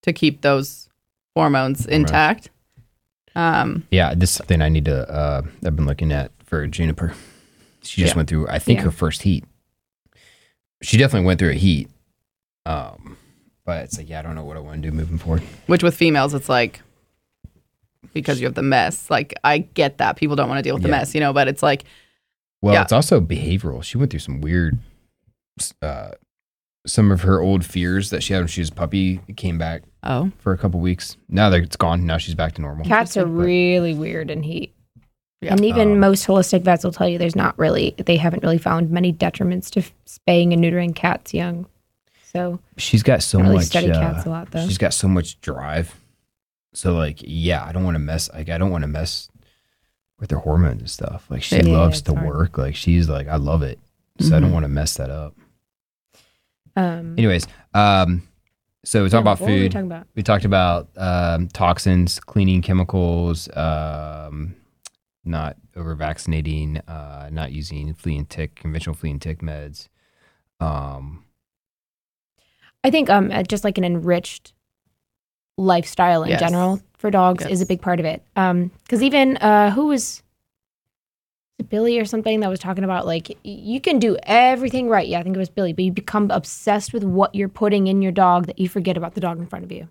to keep those hormones intact. Um, yeah, this is something I need to. Uh, I've been looking at for Juniper. She just Yeah. went through, I think, Yeah. her first heat. She definitely went through a heat. Um, but it's like, yeah, I don't know what I want to do moving forward. which with females, it's like because you have the mess. Like I get that people don't want to deal with the Yeah. mess, you know, but it's like Well, Yeah. it's also behavioral. She went through some weird, uh, some of her old fears that she had when she was a puppy came back oh, for a couple weeks. Now that it's gone, now she's back to normal. Cats are But- really weird in heat. Yeah. And even Um, most holistic vets will tell you there's not really, they haven't really found many detriments to f- spaying and neutering cats young. So, She's got so really much. study uh, cats a lot though. She's got so much drive. So like, yeah, I don't want to mess. Like, I don't want to mess with her hormones and stuff. Like, she Yeah, loves to hard. work. Like, she's like, I love it. So I don't Mhm. want to mess that up. Um, Anyways, um, so we talk yeah, about what were we food. talking about? we talked about um, toxins, cleaning chemicals, um, not over vaccinating, uh, not using flea and tick, conventional flea and tick meds. Um, I think um uh, just like an enriched lifestyle in Yes. general for dogs is a big part of it. Um, because even uh, who was Billy or something that was talking about like you can do everything right. Yeah, I think it was Billy, but you become obsessed with what you're putting in your dog that you forget about the dog in front of you.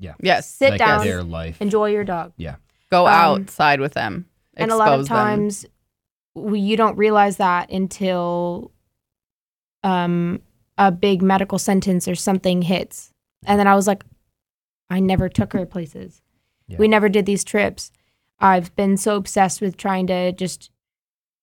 Yeah. Yes, Sit like down, their life. enjoy your dog. Yeah. Go um, outside with them, and a lot of times we, you don't realize that until um a big medical sentence or something hits and then i was like i never took her places Yeah. we never did these trips i've been so obsessed with trying to just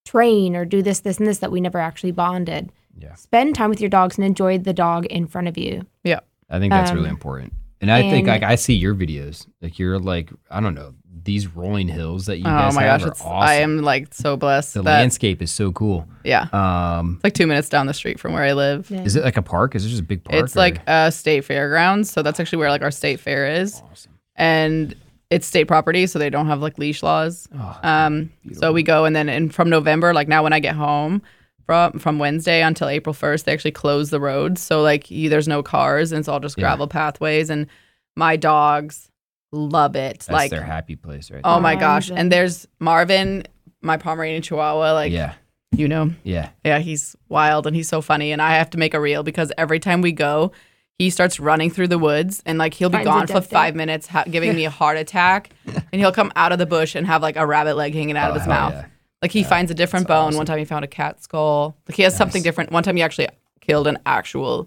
train or do this this and this that we never actually bonded Yeah. spend time with your dogs and enjoy the dog in front of you Yeah. I think that's Um, really important. And I think like I see your videos, like you're like I don't know these rolling hills that you Oh guys my have gosh, are it's, awesome. I am like so blessed. the that, landscape is so cool. yeah, Um, it's like two minutes down the street from where I live. Yeah. is it like a park? Is it just a big park? It's like a state fairgrounds, so that's actually where like our state fair is, awesome. and it's state property, so they don't have like leash laws. Oh, Um, so we go and then and from November, like now when I get home from from Wednesday until April first, they actually close the roads. So like you, there's no cars and it's all just Yeah. gravel pathways. And my dogs love it. that's like their happy place, right? oh my there. gosh. And there's Marvin, my Pomeranian Chihuahua. Like yeah, you know, yeah. yeah, he's wild and he's so funny. And I have to make a reel because every time we go, he starts running through the woods and like he'll be Finds gone for five dog. minutes, ha- giving me a heart attack, (laughs) and he'll come out of the bush and have like a rabbit leg hanging out Oh, of his mouth. yeah. Like he finds a different bone. awesome. One time he found a cat skull. Like he has something different. One time he actually killed an actual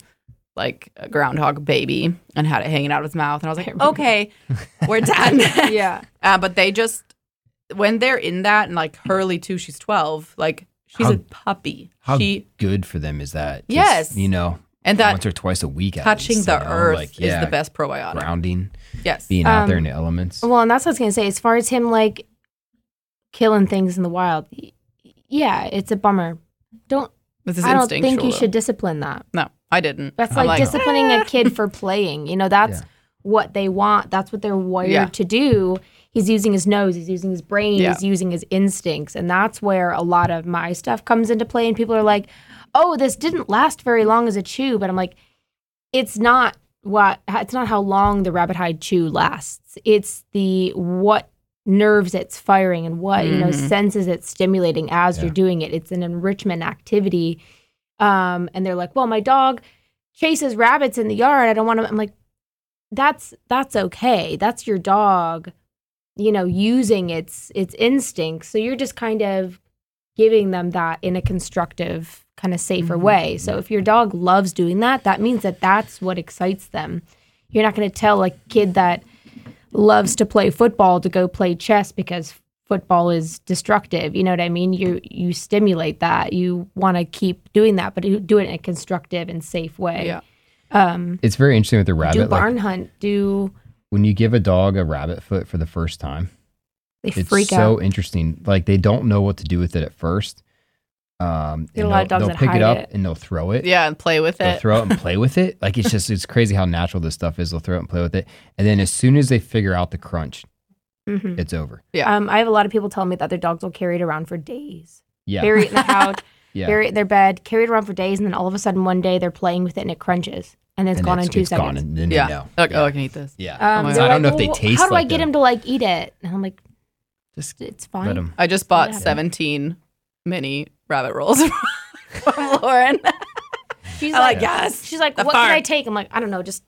like a groundhog baby and had it hanging out of his mouth. And I was like, (laughs) okay, we're done. (laughs) yeah (laughs) uh, but they just when they're in that and like Hurley too, she's twelve. Like She's How- a puppy. How she good for them is that? Just, Yes. you know, and that once or twice a week. touching least, the you know, earth like, is the best probiotic. Grounding, Yes. being out there in Um, the elements. Well, and that's what I was gonna say. As far as him like killing things in the wild, yeah, it's a bummer. Don't This is I don't instinctual. think you though. should discipline that. No, I didn't. That's I'm like, disciplining a (laughs) kid for playing. You know, that's Yeah. what they want. That's what they're wired Yeah. to do. He's using his nose, he's using his brain, Yeah. he's using his instincts. And that's where a lot of my stuff comes into play. And people are like, oh, this didn't last very long as a chew. But I'm like, it's not what it's not how long the rabbit hide chew lasts. It's the what nerves it's firing and what, you know, Mhm. senses it's stimulating as Yeah. you're doing it. It's an enrichment activity. Um, and they're like, well, my dog chases rabbits in the yard. I don't want to. I'm like, that's that's okay. That's your dog, you know, using its its instincts. So you're just kind of giving them that in a constructive, kind of safer Mhm. way. So if your dog loves doing that, that means that that's what excites them. You're not going to tell a kid that loves to play football to go play chess because football is destructive. You know what I mean? You you stimulate that. You want to keep doing that, but do it in a constructive and safe way. Yeah. Um, it's very interesting with the rabbit. do rabbit. barn Like hunt. Do when you give a dog a rabbit foot for the first time, they it's freak so out? interesting. Like they don't know what to do with it at first. Um, Get a and lot of they'll, dogs they'll that pick it up it. and they'll throw it. Yeah, and play with it. They'll it. throw it and play with it. (laughs) Like it's just it's crazy how natural this stuff is. They'll throw it and play with it, and then as soon as they figure out the crunch, Mhm. it's over. Yeah. Um, I have a lot of people telling me that their dogs will carry it around for days. Yeah, Bury it in the couch, (laughs) yeah. bury it in their bed, carry it around for days, and then all of a sudden one day they're playing with it and it crunches, and it's And gone in two it's seconds. Gone and then yeah. they know. Like, yeah. oh, I can eat this. yeah. Um, Oh my. I don't know like, if they "Well, taste How do I get them." him to like eat it? And I'm like, Just it's fine. I just bought 17 mini rabbit rolls (laughs) from Lauren. She's I'm like, like, yes. she's like, the what can I take? I'm like, I don't know, just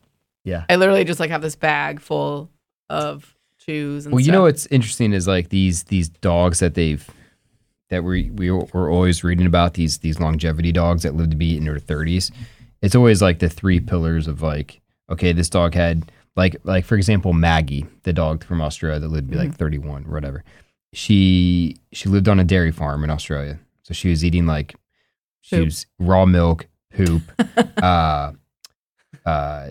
Yeah. I literally just like have this bag full of chews and Well, you stuff. know what's interesting is like these these dogs that they've that we we were always reading about these these longevity dogs that live to be in their 30s. It's always like the three pillars of like okay, this dog had like like for example Maggie, the dog from Australia that lived to be like mm-hmm. 31 or whatever. She she lived on a dairy farm in Australia. So she was eating like she Poop. was raw milk, poop, (laughs) uh uh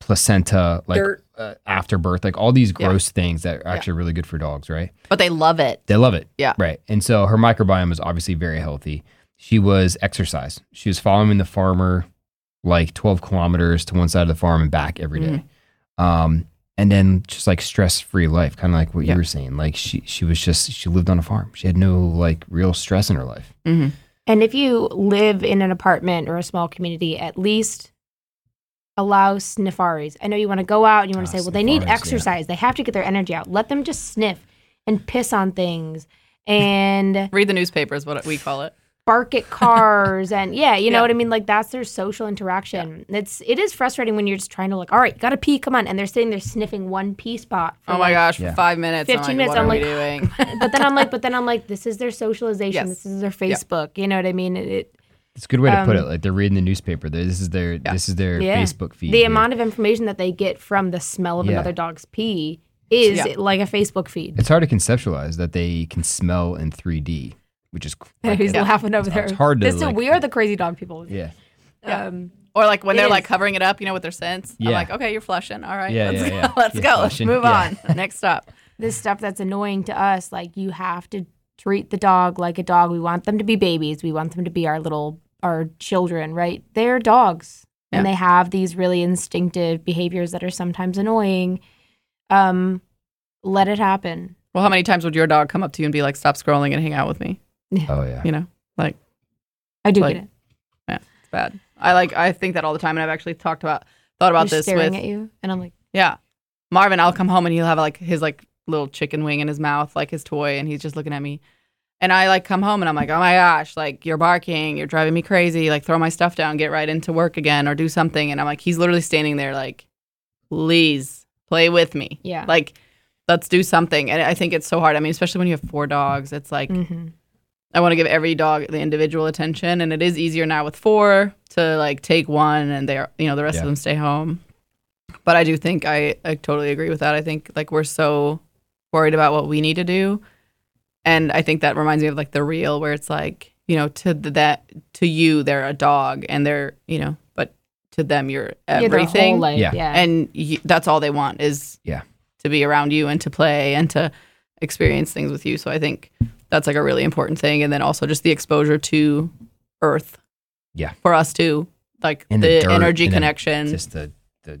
placenta, like Dirt. uh, afterbirth, like all these Yeah. gross things that are actually really good for dogs, right? But they love it. They love it. Yeah. Right. And so her microbiome is obviously very healthy. She was exercise. She was following the farmer like 12 kilometers to one side of the farm and back every day. Um, and then just like stress free life, kind of like what Yeah. you were saying. Like she, she was just, she lived on a farm. She had no like real stress in her life. hmm And if you live in an apartment or a small community, at least allow sniffaries. I know you want to go out and you want Ah, to say, well, they need sniffaries, yeah. exercise. They have to get their energy out. Let them just sniff and piss on things and Read the newspaper is what we call it. Bark at cars (laughs) and yeah, you know Yeah. what I mean? Like that's their social interaction. It's it is frustrating when you're just trying to like, all right, gotta pee, come on, and they're sitting there sniffing one pee spot. for Oh my like- gosh, for Yeah. five minutes. 15 I'm like, minutes, What I'm like- doing? (laughs) But then I'm like, but then I'm like, this is their socialization. Yes. This is their Facebook. You know what I mean? It, it It's a good way to put Um, it. Like they're reading the newspaper. This is their, this is their Yeah. Facebook feed. the here. amount of information that they get from the smell of Yeah. another dog's pee is Yeah. like a Facebook feed. it's hard to conceptualize that they can smell in 3D, which is (laughs) like, He's it's- laughing over it's there. hard to, This is- like- we are the crazy dog people. yeah. Yeah. Um, Or like when they're is. like covering it up, you know, with their scents. I'm Yeah. like, okay, you're flushing. All right, Yeah, let's yeah, go. (laughs) yeah. (laughs) Let's You're go. flushing. Move Yeah. on. Next stop. this stuff that's annoying to us, like you have to treat the dog like a dog. We want them to be babies. We want them to be our little our children, right? They're dogs. And they have these really instinctive behaviors that are sometimes annoying. Um, let it happen. Well, how many times would your dog come up to you and be like, "Stop scrolling and hang out with me"? Oh yeah. You know, like I do Like, get it. Yeah, it's bad. I like I think that all the time, and I've actually talked about thought about They're this staring with at you, and I'm like, yeah, Marvin. I'll come home and he'll have like his like little chicken wing in his mouth, like his toy, and he's just looking at me. And I like come home and I'm like, oh my gosh, like you're barking, you're driving me crazy. Like throw my stuff down, get right into work again, or do something. And I'm like, he's literally standing there like, please play with me. yeah, Like, let's do something. And I think it's so hard. I mean, especially when you have four dogs, it's like hmm I want to give every dog the individual attention, and it is easier now with four to like take one, and they're you know the rest Yeah. of them stay home. But I do think I I totally agree with that. I think like we're so worried about what we need to do, and I think that reminds me of like the reel where it's like you know, to the, that to you they're a dog and they're, you know, but to them you're Yeah, whole everything. life, Yeah. yeah. and you, that's all they want is Yeah. to be around you and to play and to experience things with you. So I think that's like a really important thing. And then also just the exposure to earth. Yeah. For us too. Like And the, the dirt energy and connection. Just the the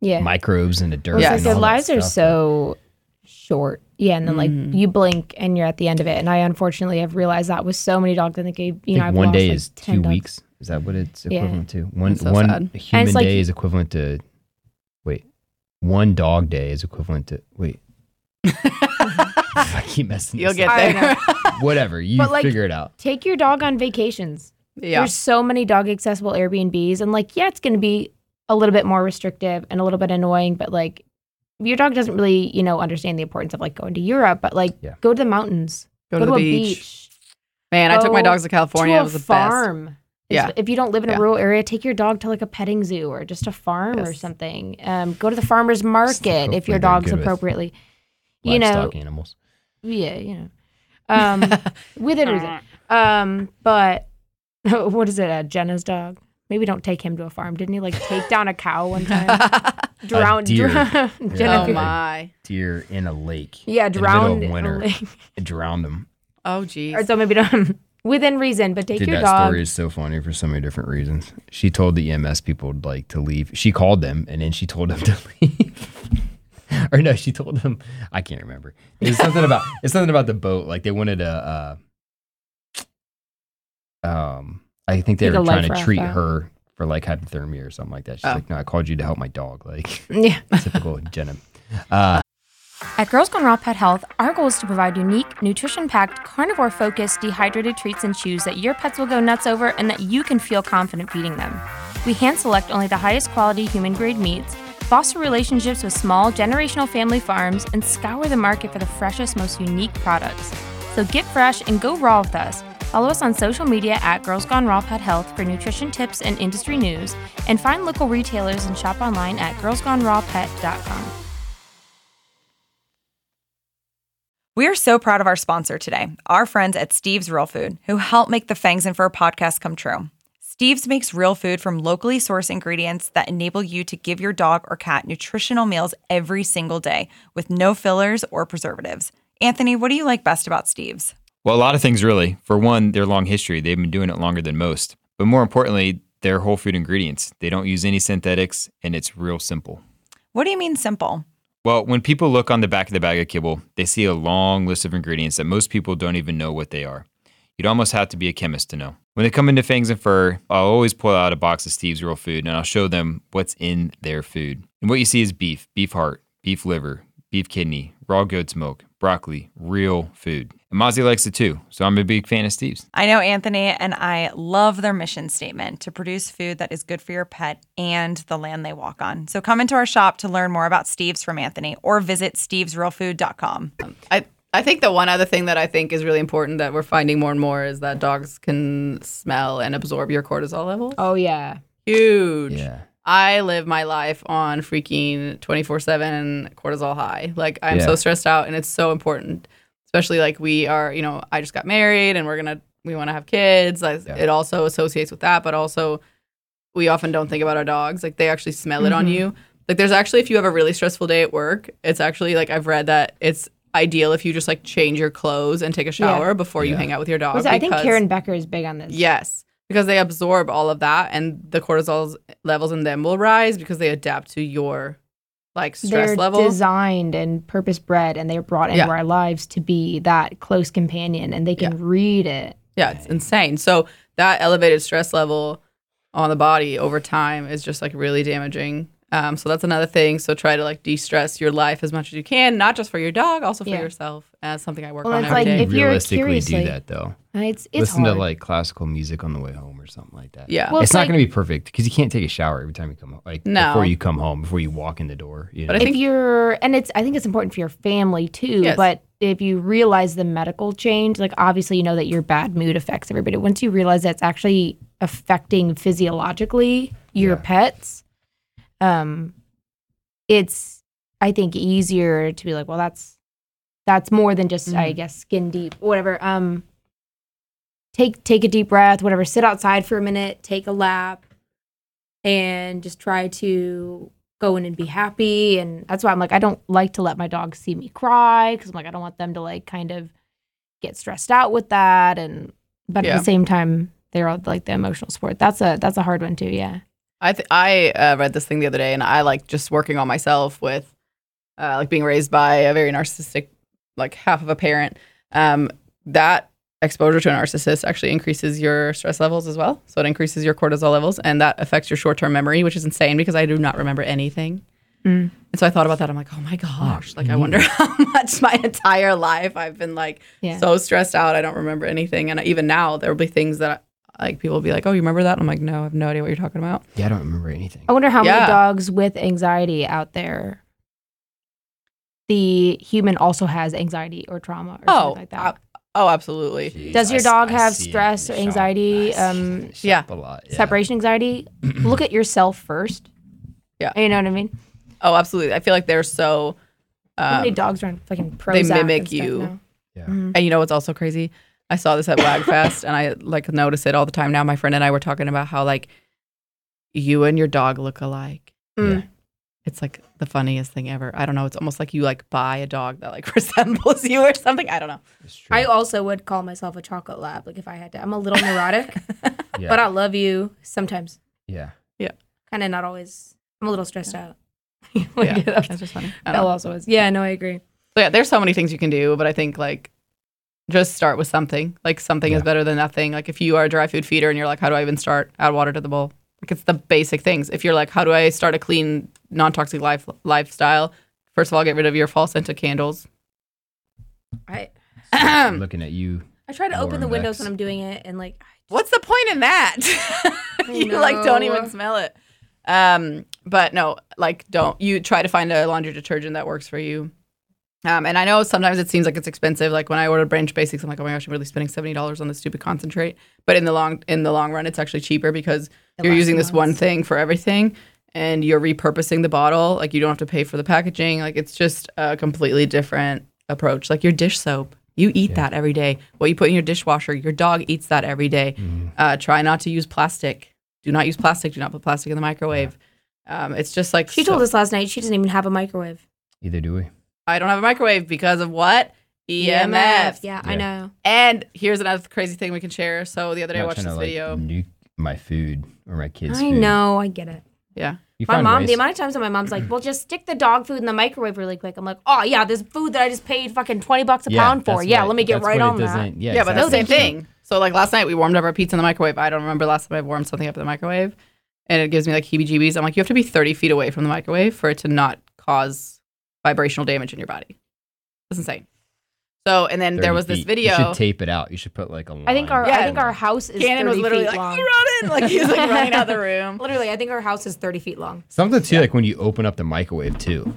yeah. microbes and the dirt. Yeah. like and their lives are so short. Yeah, and then like Mhm. you blink and you're at the end of it. And I unfortunately have realized that with so many dogs. I think I, you I know, I've one lost, day like, is 10 two dogs. weeks. Is that what it's Yeah. equivalent to? One so one sad. human like- day is equivalent to wait. One dog day is equivalent to wait. (laughs) I keep messing. You'll this get up. There. (laughs) whatever. You But, like, figure it out. Take your dog on vacations. yeah. There's so many dog accessible Airbnbs, and like, yeah, it's going to be a little bit more restrictive and a little bit annoying, but like, your dog doesn't really, you know, understand the importance of like going to Europe, but like, Yeah. go to the mountains, Go, to the a beach. Man, I took my Go dogs to California. to it a was the best. farm. Yeah. If you don't live in a Yeah. rural area, take your dog to like a petting zoo or just a farm or Yes. something. Um, go to the farmer's market if hopefully they're your dog's good with appropriately. You know, Livestock animals. Yeah, you know, um, (laughs) within reason. Um, but (laughs) what is it? Uh, Jenna's dog. Maybe don't take him to a farm. Didn't he like take down a cow one time? (laughs) Drown, deer. drown Jenna oh my. Deer in a lake. Yeah, in the middle of drowned. in a winter. lake. Drowned them. Oh geez. or so maybe don't within reason, but take Dude, your that dog. story is so funny for so many different reasons. She told the EMS people like to leave. She called them and then she told them to leave. (laughs) or no, she told them I can't remember. It's something about it's something about the boat. Like they wanted a uh, um I think they Like were trying to treat out. her for like hypothermia or something like that. She's Oh. like, No, I called you to help my dog. Like (laughs) Yeah. (laughs) typical Jenna. Uh At Girls Gone Raw Pet Health, our goal is to provide unique, nutrition packed, carnivore focused, dehydrated treats and chews that your pets will go nuts over and that you can feel confident feeding them. We hand select only the highest quality human grade meats, foster relationships with small, generational family farms, and scour the market for the freshest, most unique products. So get fresh and go raw with us. Follow us on social media at Girls Gone Raw Pet Health for nutrition tips and industry news, and find local retailers and shop online at girlsgonerawpet.com. We are so proud of our sponsor today, our friends at Steve's Real Food, who helped make the Fangs and Fur podcast come true. Steve's makes real food from locally sourced ingredients that enable you to give your dog or cat nutritional meals every single day with no fillers or preservatives. Anthony, what do you like best about Steve's? Well, a lot of things really. For one, their long history. They've been doing it longer than most. But more importantly, their whole food ingredients. They don't use any synthetics and it's real simple. What do you mean simple? Well, when people look on the back of the bag of kibble, they see a long list of ingredients that most people don't even know what they are. You'd almost have to be a chemist to know. When they come into Fangs and Fur, I'll always pull out a box of Steve's Real Food and I'll show them what's in their food. And what you see is beef, beef heart, beef liver, beef kidney, raw goat's milk, broccoli, real food. And Mozzie likes it too, so I'm a big fan of Steve's. I know Anthony and I love their mission statement to produce food that is good for your pet and the land they walk on. So come into our shop to learn more about Steve's from Anthony or visit stevesrealfood.com. I I think the one other thing that I think is really important that we're finding more and more is that dogs can smell and absorb your cortisol levels. Oh yeah. Huge. yeah. I live my life on freaking 24 7 cortisol high. Like, I'm Yeah. so stressed out, and it's so important, especially like we are, you know, I just got married and we're gonna, we wanna have kids. Like, Yeah. It also associates with that, but also we often don't think about our dogs. Like, they actually smell it on Mhm. you. Like, there's actually, if you have a really stressful day at work, it's actually like, I've read that it's ideal if you just like change your clothes and take a shower before you hang out with your dog. Was it- I think because- Karen Becker is big on this. Yes, because they absorb all of that, and the cortisol levels in them will rise because they adapt to your like stress they're level. designed and purpose bred and they're brought into Yeah. our lives to be that close companion and they can read it. yeah, it's insane. So that elevated stress level on the body over time is just like really damaging. Um, so that's another thing. So try to like de-stress your life as much as you can, not just for your dog, also for Yeah. yourself. And that's something I work Well, on it's every like day. if you're realistically curiously- do that though. Uh, It's it's Listen hard. to like classical music on the way home or something like that. yeah. Well, it's it's not like- going to be perfect because you can't take a shower every time you come home. Like No. before you come home, before you walk in the door. You But know? I think- if you're and it's I think it's important for your family too. Yes. But if you realize the medical change, like obviously you know that your bad mood affects everybody. Once you realize that it's actually affecting physiologically your Yeah. pets, um, it's I think easier to be like, well, that's that's more than just I Mhm. guess skin deep, whatever. Um, take take a deep breath, whatever. Sit outside for a minute, take a lap, and just try to go in and be happy. And that's why I'm like, I don't like to let my dogs see me cry because I'm like, I don't want them to like kind of get stressed out with that. And but Yeah. at the same time, they're all like the emotional support. That's a that's a hard one too. Yeah. I th- I uh, read this thing the other day, and I like just working on myself with uh, like being raised by a very narcissistic, like half of a parent. Um, that exposure to a narcissist actually increases your stress levels as well. So it increases your cortisol levels, and that affects your short term memory, which is insane because I do not remember anything. Mm. And so I thought about that. I'm like, oh my gosh, like I wonder (laughs) how much my entire life I've been like Yeah. so stressed out. I don't remember anything, and even now there will be things that. Like people will be like, "Oh, you remember that?" And I'm like, "No, I have no idea what you're talking about." Yeah, I don't remember anything. I wonder how Yeah. many dogs with anxiety out there. The human also has anxiety or trauma or Oh, something like that. ab- oh, absolutely. Jeez, Does your I s- dog I have see it in stress the or shop. anxiety, I see it um, in the yeah. a lot. Yeah. Separation anxiety. (clears throat) Look at yourself first. Yeah. You know what I mean? Oh, absolutely. I feel like they're so. How many Um, dogs are on fucking Prozac they and mimic stuff you. now? Yeah. Mhm. and you know what's also crazy? I saw this at Wagfest, and I like notice it all the time now. My friend and I were talking about how like you and your dog look alike. Mm. Yeah. It's like the funniest thing ever. I don't know. It's almost like you like buy a dog that like (laughs) resembles you or something. I don't know. I also would call myself a chocolate lab, like if I had to. I'm a little neurotic, (laughs) yeah. but I love you sometimes. yeah. Yeah. Kind of not always. I'm a little stressed out. (laughs) yeah, Like, that's just funny. I Belle also is. Yeah, no, I agree. So yeah, there's so many things you can do, but I think like just start with something. Like something is better than nothing. Like if you are a dry food feeder and you're like, how do I even start? Add water to the bowl. Like it's the basic things. If you're like, how do I start a clean, non-toxic life lifestyle? First of all, get rid of your fall scented candles. I I'm (clears throat) looking at you. I try to open the windows when I'm doing it, and like What's the point in that? (laughs) I you like don't even smell it. Um, but no, like don't you try to find a laundry detergent that works for you. Um, and I know sometimes it seems like it's expensive. Like when I ordered Branch Basics, I'm like, oh my gosh, I'm really spending seventy dollars on this stupid concentrate. But in the long in the long run, it's actually cheaper because It you're using this one thing for everything, and you're repurposing the bottle. Like you don't have to pay for the packaging. Like it's just a completely different approach. Like your dish soap, you eat Yeah. that every day. What you put in your dishwasher, your dog eats that every day. Mhm. Uh, try not to use plastic. Do not use plastic. Do not put plastic in the microwave. Um, it's just like she so- told us last night she doesn't even have a microwave. Either do we. I don't have a microwave because of what EMF. Yeah, I Yeah. know. And here's another crazy thing we can share. So the other day I Not watched trying this to, like, video. nuke my food or my kids' I food. know. I get it. yeah. You My find mom, ways. the amount of times that my mom's like, "Well, just stick the dog food in the microwave really quick." I'm like, "Oh yeah, this food that I just paid fucking twenty bucks a Yeah, pound for. that's Yeah, what- let me get that's right what it on that." doesn't- Yeah, Yeah, but that's the exactly. same thing. So like last night we warmed up our pizza in the microwave. I don't remember last time I warmed something up in the microwave. And it gives me like heebie-jeebies. I'm like, you have to be 30 feet away from the microwave for it to not cause vibrational damage in your body. That's insane. So, and then there was this feet. video. You should tape it out. You should put like a line. I think our Yeah. I think our house is Cannon was literally feet like, long. "You running!" Like he was like running out of the (laughs) room. Literally, I think our house is thirty feet long. Something too, like when you open up the microwave too.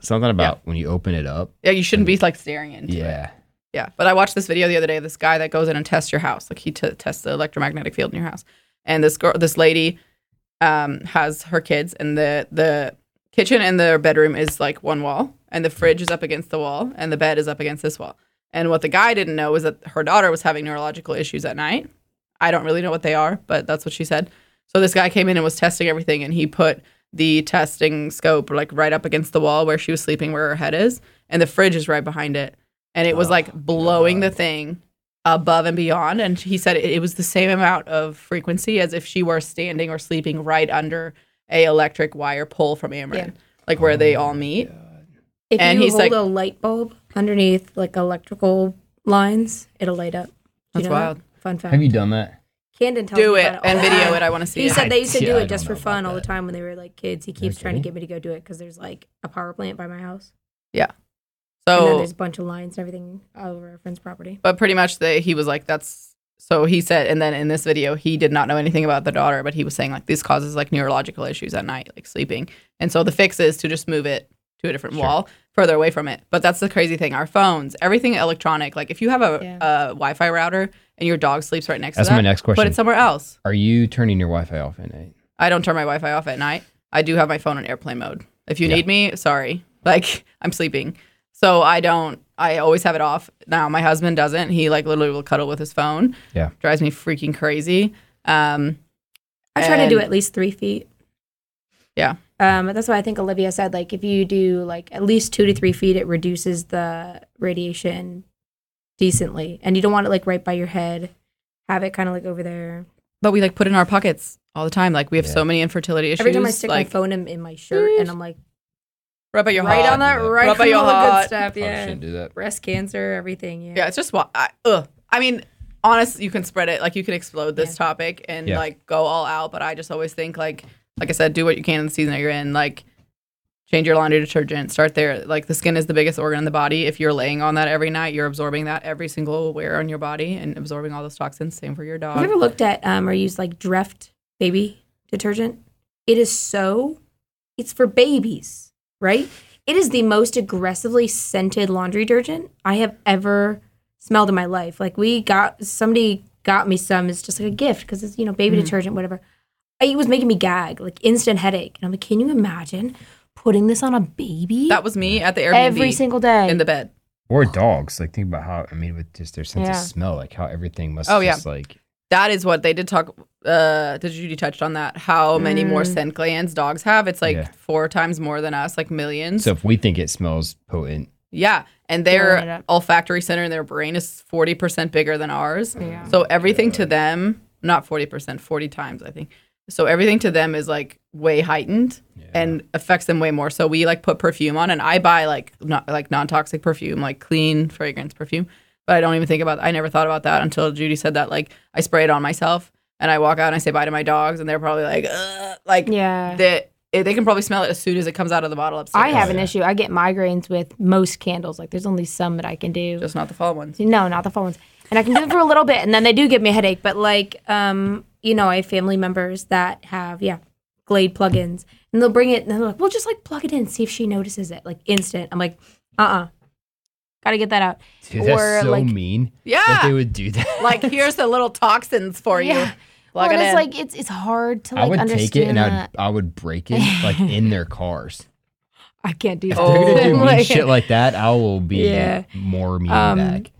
Something about when you open it up. Yeah, you shouldn't be like staring into it. Yeah. Yeah, but I watched this video the other day of this guy that goes in and tests your house. Like he t- tests the electromagnetic field in your house. And this girl, this lady, um, has her kids, and the the kitchen and the bedroom is like one wall, and the fridge is up against the wall, and the bed is up against this wall. And what the guy didn't know was that her daughter was having neurological issues at night. I don't really know what they are, but that's what she said. So this guy came in and was testing everything, and he put the testing scope like right up against the wall where she was sleeping, where her head is, and the fridge is right behind it, and it was Oh, like blowing the thing above and beyond. And he said it, it was the same amount of frequency as if she were standing or sleeping right under a electric wire pole from Ameren, Yeah. like where they Oh all meet. If And you he's hold like- a light bulb underneath like electrical lines, it'll light up. That's you know that? wild. Fun fact. Have you done that? Camden tells Do me it about all and video time. it. I want to see He it. said they used to do I it just for fun all the time when they were like kids. He keeps trying to get me to go do it because there's like a power plant by my house, Yeah. so and then there's a bunch of lines and everything all over our friend's property. but pretty much they he was like that's so he said and then in this video he did not know anything about the daughter but he was saying like this causes like neurological issues at night like sleeping and so the fix is to just move it to a different Sure. wall further away from it but that's the crazy thing our phones everything electronic like if you have a, Yeah. a wi-fi router and your dog sleeps right next That's to that my next question. it somewhere else Are you turning your Wi-Fi off at night? i don't turn my wi-fi off at night i do have my phone on airplane mode if you Yeah. need me sorry like (laughs) i'm sleeping so i don't I always have it off. Now my husband doesn't. He like literally will cuddle with his phone. Yeah. drives me freaking crazy. Um, I try to do at least three feet. Yeah. Um, that's why I think Olivia said like if you do like at least two to three feet, it reduces the radiation decently, and you don't want it like right by your head. Have it kind of like over there. But we like put it in our pockets all the time. Like we have Yeah. so many infertility issues. Every time I stick like, my phone in, in my shirt, and I'm like rub at your right heart. on that, Yeah. right Rub on your all the heart. good stuff. Probably Yeah, shouldn't do that. breast cancer, everything. Yeah. Yeah, it's just what I, ugh. I mean, honest, you can spread it. Like you can explode this Yeah. topic and Yeah. like go all out. But I just always think like, like I said, do what you can in the season that you're in. Like, change your laundry detergent. Start there. Like the skin is the biggest organ in the body. If you're laying on that every night, you're absorbing that every single wear on your body and absorbing all those toxins. Same for your dog. Have you ever looked at um, or used like Dreft baby detergent? It is so, it's for babies, right? It is the most aggressively scented laundry detergent I have ever smelled in my life. Like we got somebody got me some. It's just like a gift because it's you know baby mm. detergent, whatever. It was making me gag, like instant headache. And I'm like, can you imagine putting this on a baby That was me at the Airbnb every single day? in the bed. Or dogs. Like think about how I mean with just their sense Yeah. of smell, like how everything must Oh, yeah. like That is what they did talk. Uh, did Judy touched on that? How many more Mm. scent glands dogs have? It's like Yeah. four times more than us, like millions. so if we think it smells potent, Yeah, and Blowing it their up. olfactory center in their brain is forty percent bigger than ours. Yeah. So everything to them, not forty percent, forty times, I think. So everything to them is like way heightened and affects them way more. So we like put perfume on, and I buy like not like non toxic perfume, like clean fragrance perfume. But I don't even think about. I never thought about that until Judy said that. Like I spray it on myself, and I walk out and I say bye to my dogs, and they're probably like, Ugh, like yeah. they they can probably smell it as soon as it comes out of the bottle upstairs. I have Oh, an yeah. issue. I get migraines with most candles. Like, there's only some that I can do. just not the fall ones. no, not the fall ones. And I can do it for a little bit, and then they do give me a headache. But like, um, you know, I have family members that have yeah, Glade plugins, and they'll bring it, and they're like, "Well, just like plug it in, see if she notices it." Like instant. I'm like, uh, uh gotta get that out. dude, that's Or, so like- mean Yeah. that they would do that. (laughs) like here's the little toxins for you. Yeah. Plug well, it it's in. like it's it's hard to like I would understand take it and that. I'd, I would break it like (laughs) in their cars. I can't do If that. they're gonna do (laughs) mean Like- shit like that, I will be Yeah. more mean Um, back.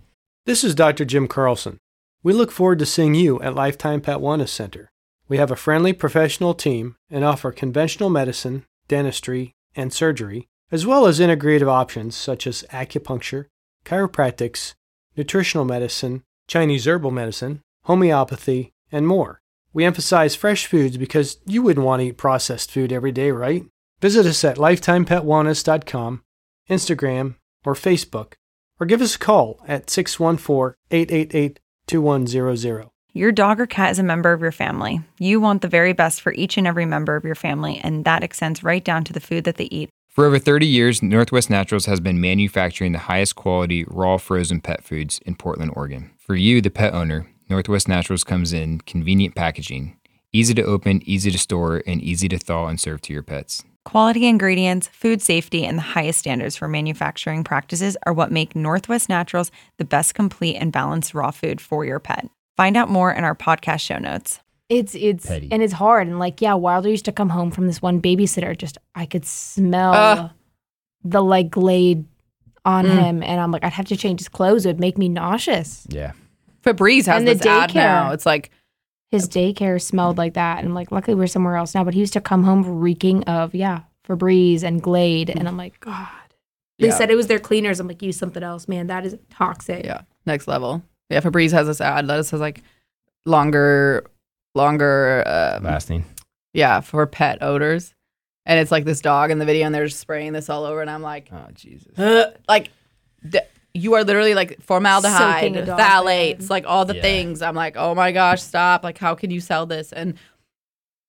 This is Dr. Jim Carlson. We look forward to seeing you at Lifetime Pet Wellness Center. We have a friendly professional team and offer conventional medicine, dentistry, and surgery, as well as integrative options such as acupuncture, chiropractics, nutritional medicine, Chinese herbal medicine, homeopathy, and more. We emphasize fresh foods because you wouldn't want to eat processed food every day, right? Visit us at lifetimepetwellness.com, Instagram, or Facebook, or give us a call at 614 888 2100. Your dog or cat is a member of your family. You want the very best for each and every member of your family, and that extends right down to the food that they eat. For over 30 years, Northwest Naturals has been manufacturing the highest quality raw frozen pet foods in Portland, Oregon. For you, the pet owner, Northwest Naturals comes in convenient packaging, easy to open, easy to store, and easy to thaw and serve to your pets. Quality ingredients, food safety, and the highest standards for manufacturing practices are what make Northwest Naturals the best complete and balanced raw food for your pet. Find out more in our podcast show notes. It's it's Petty. and it's hard and like yeah, Wilder used to come home from this one babysitter. Just I could smell Ugh. the like glade on Mm. him, and I'm like I'd have to change his clothes. It would make me nauseous. Yeah. Febreze has And the this ad now. It's like His daycare smelled like that, and like luckily we're somewhere else now. But he used to come home reeking of yeah Febreze and Glade, and I'm like God. They Yeah. said it was their cleaners. I'm like use something else, man. That is toxic. yeah, next level. Yeah, Febreze has this ad that says like longer, longer. Um, Lasting. yeah, for pet odors, and it's like this dog in the video, and they're just spraying this all over, and I'm like, Oh Jesus. "Ugh," (gasps) like. th- you are literally like formaldehyde, Soaking a dog phthalates, bed. like all the Yeah. things. I'm like, oh my gosh, stop! Like, how can you sell this? And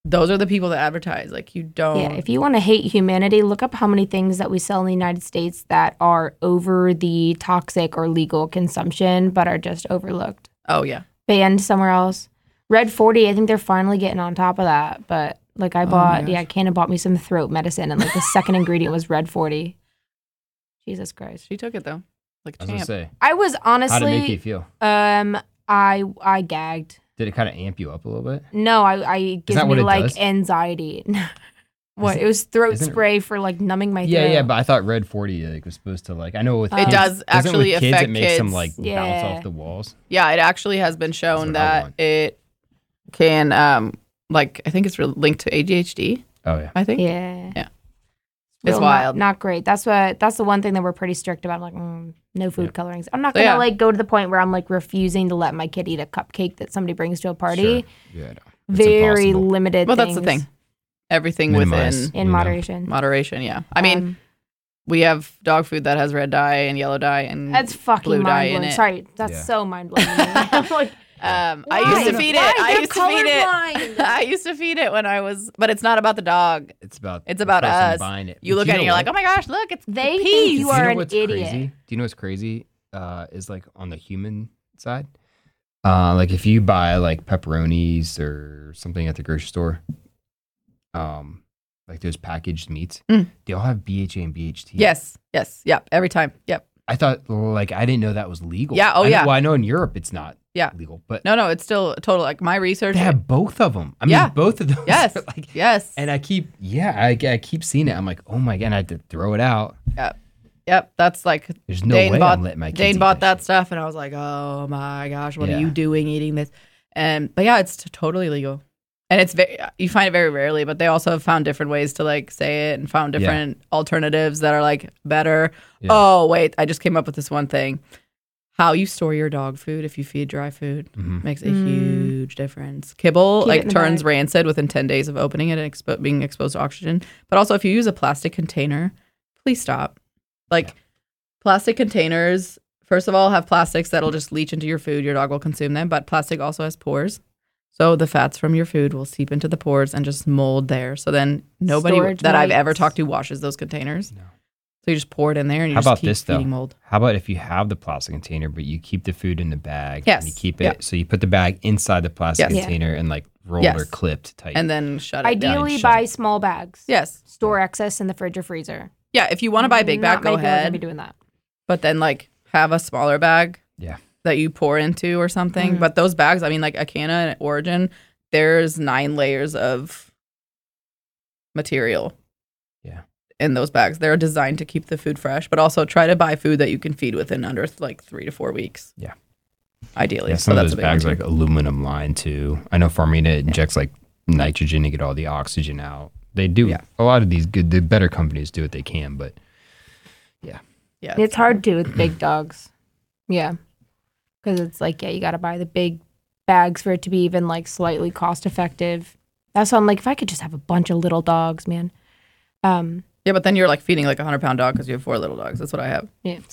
those are the people that advertise. Like, you don't. Yeah, if you want to hate humanity, look up how many things that we sell in the United States that are over the toxic or legal consumption, but are just overlooked, oh yeah, banned somewhere else. Red 40, I think they're finally getting on top of that. But like I Oh my bought, yeah, Canna bought me some throat medicine, and like the second ingredient was Red 40. Jesus Christ. she took it though, like I a was gonna champ. say. I was How did it make you honestly, feel? um, I I gagged. Did it kind of amp you up a little bit? No, I I gives that me it like does? anxiety. (laughs) what it- it was throat isn't it- spray for like numbing my Yeah, throat. yeah, yeah, but I thought Red Forty like was supposed to like I know with It kids- does doesn't actually with kids affect it makes them kids. like bounce Yeah. off the walls. Yeah, it actually has been shown what I that want. it can, um, like, I think it's re- linked to ADHD. Oh yeah. I think. yeah, Yeah. It's not- wild. Not, great. That's what. That's the one thing that we're pretty strict about. I'm like, mm, no food Yeah. colorings. I'm not gonna yeah. like go to the point where I'm like refusing to let my kid eat a cupcake that somebody brings to a party. Sure. Yeah. no, it's Very impossible. limited. Well, that's the thing. Everything Minimize. within in you know. moderation. moderation. Yeah. I mean, Um, we have dog food that has red dye and yellow dye and that's fucking blue dye mind in blowing. it. Sorry, that's Yeah. so mind blowing. (laughs) Like, Um, I used to feed it. Why? I They're used to feed it. colorblind. (laughs) I used to feed it when I was, but it's not about the dog. It's about It's the about person us. buying it. You But look at it and you're like, oh my gosh, look, it's They peas. think you Do you are know an what's idiot. crazy? Do you know what's crazy? Uh, is like on the human side. Uh, like if you buy like pepperonis or something at the grocery store, um, like those packaged meats, Mm. they all have BHA and BHT. Yes, yes, yep. Every time, yep. I thought like I didn't know that was legal. Yeah, oh, I know- yeah. well, I know in Europe it's not Yeah. legal, but No, no, it's still total. Like my research. they have both of them. I mean, Yeah. both of those. Yes. (laughs) like, yes. and I keep yeah, I, I keep seeing it. I'm like, oh my god, and I had to throw it out. Yep, yep that's like There's no Dane way bought I'm letting my kids Dane bought that stuff, and I was like, oh my gosh, what Yeah. are you doing eating this? And but yeah, it's totally legal, and it's very you find it very rarely. But they also have found different ways to like say it and found Yeah. different alternatives that are like better. Yeah. Oh wait, I just came up with this one thing. How you store your dog food if you feed dry food Mhm. makes a Mm. huge difference. Kibble Keep like turns bag. rancid within 10 days of opening it and expo- being exposed to oxygen. But also if you use a plastic container, please stop. Like plastic containers first of all have plastics that'll just leach into your food, your dog will consume them, but plastic also has pores. So the fats from your food will seep into the pores and just mold there. So then nobody Storage that I've ever talked to washes those containers. No. So you just pour it in there and you How just about keep this, though? feeding mold. How about if you have the plastic container, but you keep the food in the bag? And you keep it. Yeah. So you put the bag inside the plastic Yes. Yeah. container and like rolled Yes. or clipped tight. And then shut it down. Ideally, shut buy it. small bags. Yes. Store excess in the fridge or freezer. Yeah, if you want to buy a big bag, Not go many people are gonna ahead. Be doing that. but then like have a smaller bag Yeah. that you pour into or something Mhm. but those bags i mean like Acana and Orijen there's nine layers of material Yeah. In those bags they're designed to keep the food fresh but also try to buy food that you can feed within under like three to four weeks Yeah. ideally yeah, so some of that's those a big bags like aluminum lined too. I know Farmina injects like nitrogen to get all the oxygen out. They do. Yeah. A lot of these good, the better companies do what they can, but yeah Yeah. It's hard to with big dogs. Yeah. Because it's like, yeah, you got to buy the big bags for it to be even like slightly cost effective. That's why I'm like, if I could just have a bunch of little dogs, man. Um, yeah but then you're like feeding like a hundred pound dog because you have four little dogs that's what i have yeah. (laughs)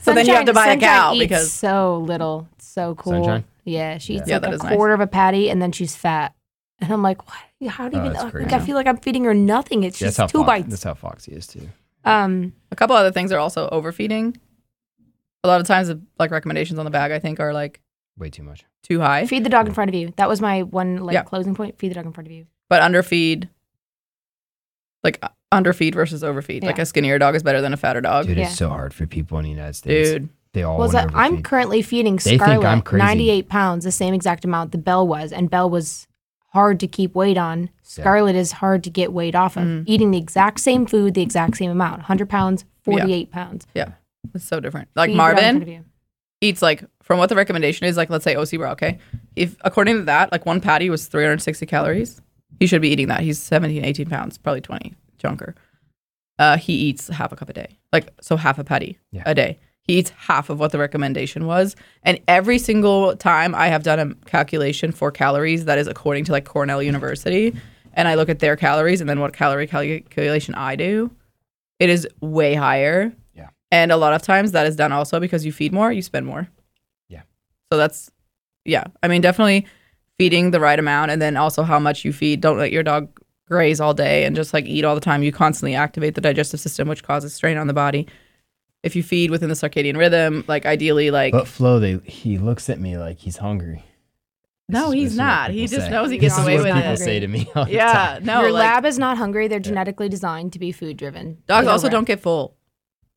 so then you have to buy a Sunshine cow eats because so little. It's so cool. Sunshine? Yeah, she eats Yeah, like that a is nice. quarter of a patty and then she's fat. And I'm like, what? How do you Oh, even? that's Like, crazy. I feel like I'm feeding her nothing. It's that's just how two Fox, bites. That's how Foxy is too. Um, a couple other things are also overfeeding a lot of times the, like recommendations on the bag i think are like Way too much. too high feed the dog in front of you. That was my one like Yeah. closing point. Feed the dog in front of you. but underfeed like uh, underfeed versus overfeed like a skinnier dog is better than a fatter dog Dude, Yeah. it's so hard for people in the United States. dude They all Well, want so I'm currently feeding They think I'm crazy. 98 pounds, the same exact amount the Bell was, and Bell was hard to keep weight on. Scarlett is hard to get weight off of. Mm. Eating the exact same food, the exact same amount, 100 pounds, 48 pounds. Yeah, it's so different like Feed the dog in front marvin eats like from what the recommendation is like let's say OC Raw okay if according to that like one patty was 360 calories he should be eating that. He's 17 18 pounds probably 20 junker uh he eats half a cup a day. Like so half a patty Yeah. a day. He eats half of what the recommendation was. And every single time i have done a calculation for calories that is according to like cornell university and i look at their calories and then what calorie calculation i do it is way higher. Yeah. and a lot of times that is done also because you feed more you spend more. Yeah. so that's yeah. I mean definitely feeding the right amount and then also how much you feed don't let your dog graze all day and just like eat all the time you constantly activate the digestive system which causes strain on the body if you feed within the circadian rhythm like ideally like But Flo, they he looks at me like he's hungry. This no is- he's this is what not he just say. knows he This gets is away what with people it say to me. All the yeah time. no Your like, lab is not hungry. They're genetically designed to be food driven. dogs Get also over it. don't get full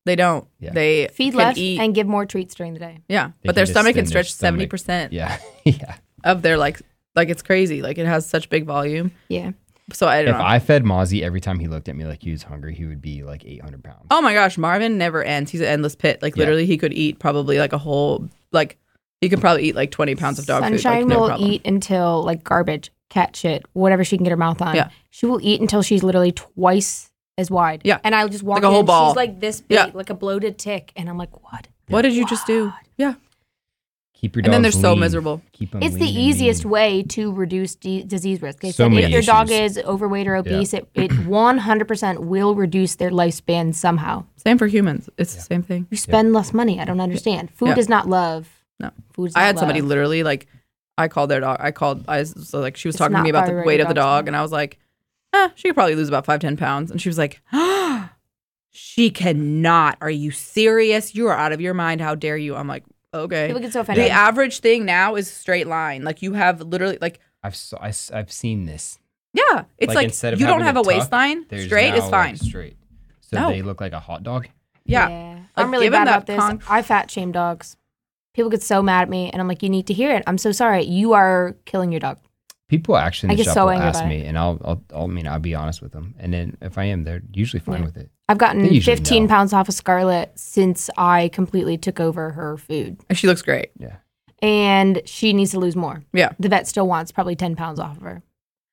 they don't Yeah. they feed less eat and give more treats during the day. yeah They but their stomach can stretch 70% Yeah, (laughs) yeah. of their like like it's crazy like it has such big volume Yeah. So I don't If know. I fed Mozzie every time he looked at me like he was hungry, he would be like 800 pounds. oh my gosh, Marvin never ends. He's an endless pit. Like Yeah. literally, he could eat probably like a whole like he could probably eat like twenty pounds of dog Sunshine food. Like, no will problem. eat until like garbage, cat shit, whatever she can get her mouth on. Yeah. She will eat until she's literally twice as wide. Yeah. And I'll just walk Like a whole in, ball. She's like this big, Yeah. like a bloated tick. And I'm like, what? What did you just do? Yeah, Keep your and then they're dogs so lean. miserable. Keep 'em It's the easiest mean. way to reduce d- disease risk. They So said many if your dog issues. is overweight or obese, it, it (clears throat) 100% will reduce their lifespan somehow. Same for humans. It's the same thing. You spend less money. I don't understand. Food Yeah. is not love. No. Food's I not had somebody love. literally like I called their dog. I called. I was so like she was It's talking to not me about the thyroid, weight of the dog's dog, fine. and I was like, eh, she could probably lose about five ten pounds. And she was like, she cannot. Are you serious? You are out of your mind. How dare you? I'm like, okay. People get so offended. The average thing now is straight line. Like you have literally like I've so, I, have seen this. yeah, it's Like, like, instead of you don't having have it a tucked, waistline. There's Straight now, is like, fine. straight. So No. they look like a hot dog. Yeah. I'm really given bad about this. con- I fat shame dogs. People get so mad at me, and I'm like, you need to hear it. I'm so sorry. You are killing your dog. People actually in I the get shop so will ask about me, and I'll, I'll, I'll, I mean, I'll be honest with them. And then if I am, they're usually fine Yeah. with it. I've gotten 15 know. pounds off of Scarlett since I completely took over her food, And she looks great. Yeah. and she needs to lose more. Yeah. The vet still wants probably 10 pounds off of her.